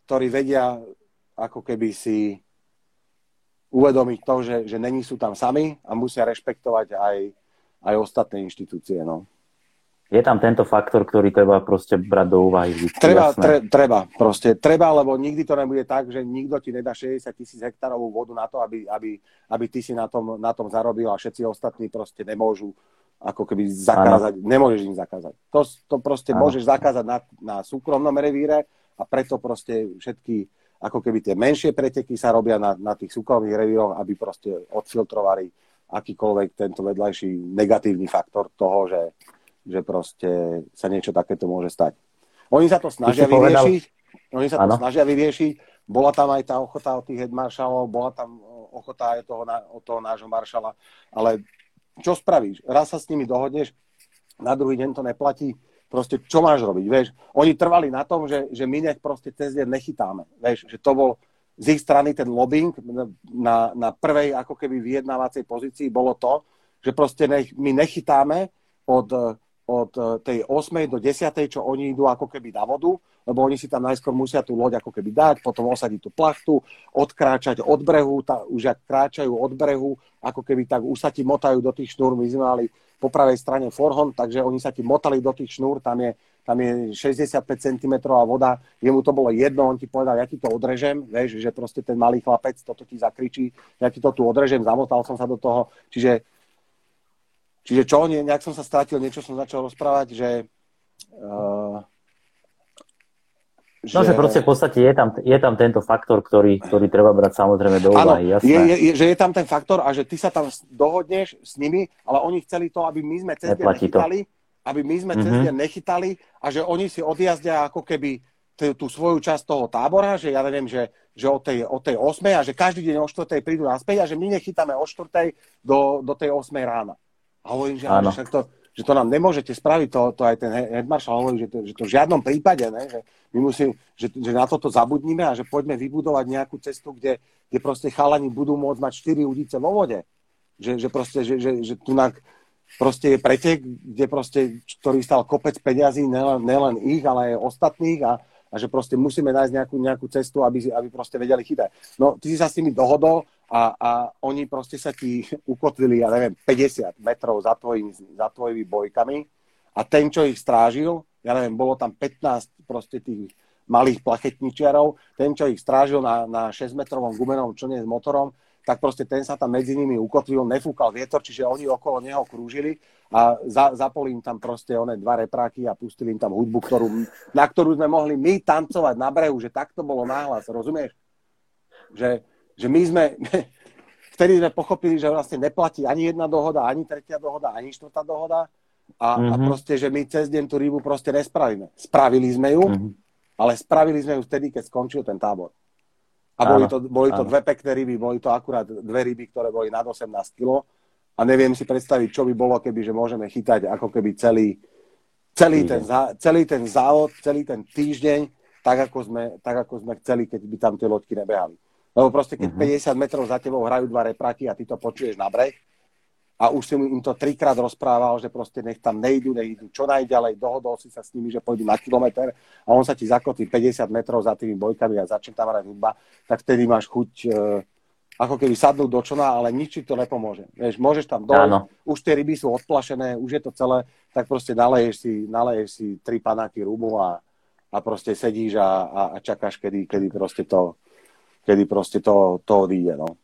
B: ktorí vedia ako keby si uvedomiť to, že, že není sú tam sami a musia rešpektovať aj, aj ostatné inštitúcie. No.
A: je tam tento faktor, ktorý treba proste brať do úvahy.
B: Treba, tre, treba, proste treba, lebo nikdy to nebude tak, že nikto ti nedá 60 tisíc hektárovú vodu na to, aby, aby, aby ty si na tom, na tom zarobil a všetci ostatní proste nemôžu ako keby zakázať, ano. nemôžeš im zakázať. To, to proste ano. môžeš zakázať na, na súkromnom revíre a preto proste všetky ako keby tie menšie preteky sa robia na, na tých súkromných revíroch, aby proste odfiltrovali akýkoľvek tento vedľajší negatívny faktor toho, že, že proste sa niečo takéto môže stať. Oni sa to snažia vyriešiť, oni sa to snažia vyriešiť, bola tam aj tá ochota od tých headmaršalov, bola tam ochota aj toho, od toho nášho maršala, ale čo spravíš? Raz sa s nimi dohodneš, na druhý deň to neplatí, proste čo máš robiť, vieš? Oni trvali na tom, že, že my nech proste cez deň nechytáme, vieš? Že to bol, z ich strany ten lobbying na, na prvej ako keby vyjednávacej pozícii bolo to, že proste nech, my nechytáme od, od tej 8. do 10. čo oni idú ako keby na vodu, lebo oni si tam najskôr musia tú loď ako keby dať, potom osadiť tú plachtu, odkráčať od brehu, tá, už ak kráčajú od brehu, ako keby tak už sa ti motajú do tých šnúr, my sme mali po pravej strane forhon, takže oni sa ti motali do tých šnúr, tam je tam je 65 cm voda, jemu to bolo jedno, on ti povedal, ja ti to odrežem, vieš, že proste ten malý chlapec toto ti zakričí, ja ti to tu odrežem, zamotal som sa do toho, čiže, čiže čo, nejak som sa strátil, niečo som začal rozprávať, že uh,
A: že... No, že proste v podstate je tam, je tam tento faktor, ktorý, ktorý treba brať samozrejme do úvahy, jasné.
B: Je, je, že je tam ten faktor a že ty sa tam dohodneš s nimi, ale oni chceli to, aby my sme cez nechytali, to aby my sme mm-hmm. cez mhm. deň nechytali a že oni si odjazdia ako keby t- tú svoju časť toho tábora, že ja neviem, že, že od, tej, tej 8. a že každý deň o 4. prídu naspäť a že my nechytáme o 4. do, do tej 8. rána. A hovorím, že, že, to, že to nám nemôžete spraviť, to, to aj ten headmaršal hovorí, že to, že to v žiadnom prípade, ne, že my musím, že, že na toto zabudníme a že poďme vybudovať nejakú cestu, kde, kde proste chalani budú môcť mať 4 udice vo vode. Že, že proste, že, že, že tu proste je pretek, kde proste, ktorý stal kopec peňazí, nelen, nelen ich, ale aj ostatných a, a že proste musíme nájsť nejakú, nejakú cestu, aby, aby proste vedeli chytať. No, ty si sa s nimi dohodol a, a oni proste sa ti ukotvili, ja neviem, 50 metrov za tvojimi, za tvojimi bojkami a ten, čo ich strážil, ja neviem, bolo tam 15 proste tých malých plachetničiarov, ten, čo ich strážil na, na 6-metrovom gumenom člne s motorom, tak proste ten sa tam medzi nimi ukotvil, nefúkal vietor, čiže oni okolo neho krúžili a za, zapoli im tam proste one dva repráky a pustili im tam hudbu, ktorú, na ktorú sme mohli my tancovať na brehu, že takto bolo náhlas, rozumieš? Že, že my sme, vtedy sme pochopili, že vlastne neplatí ani jedna dohoda, ani tretia dohoda, ani štvrtá dohoda a, mm-hmm. a mhm. proste, že my cez deň tú rybu proste nespravíme. Spravili sme ju, mm-hmm. ale spravili sme ju vtedy, keď skončil ten tábor. A boli to, boli to dve pekné ryby, boli to akurát dve ryby, ktoré boli nad 18 kg. A neviem si predstaviť, čo by bolo, keby že môžeme chytať ako keby celý, celý, ten, celý ten závod, celý ten týždeň, tak ako sme, tak ako sme chceli, keď by tam tie loďky nebehali. Lebo proste, keď uh-huh. 50 metrov za tebou hrajú dva repraky a ty to počuješ na breh, a už si im to trikrát rozprával, že proste nech tam nejdu, nech idú čo najďalej, dohodol si sa s nimi, že pôjdu na kilometr a on sa ti zakotí 50 metrov za tými bojkami a začne tam hrať hudba, tak vtedy máš chuť e, ako keby sadnúť do čona, ale nič ti to nepomôže. Vieš, môžeš tam dole, už tie ryby sú odplašené, už je to celé, tak proste naleješ si, naleješ si tri panáky rumu a, a proste sedíš a, a, a čakáš, kedy, kedy proste to, kedy proste to, to odíde, no.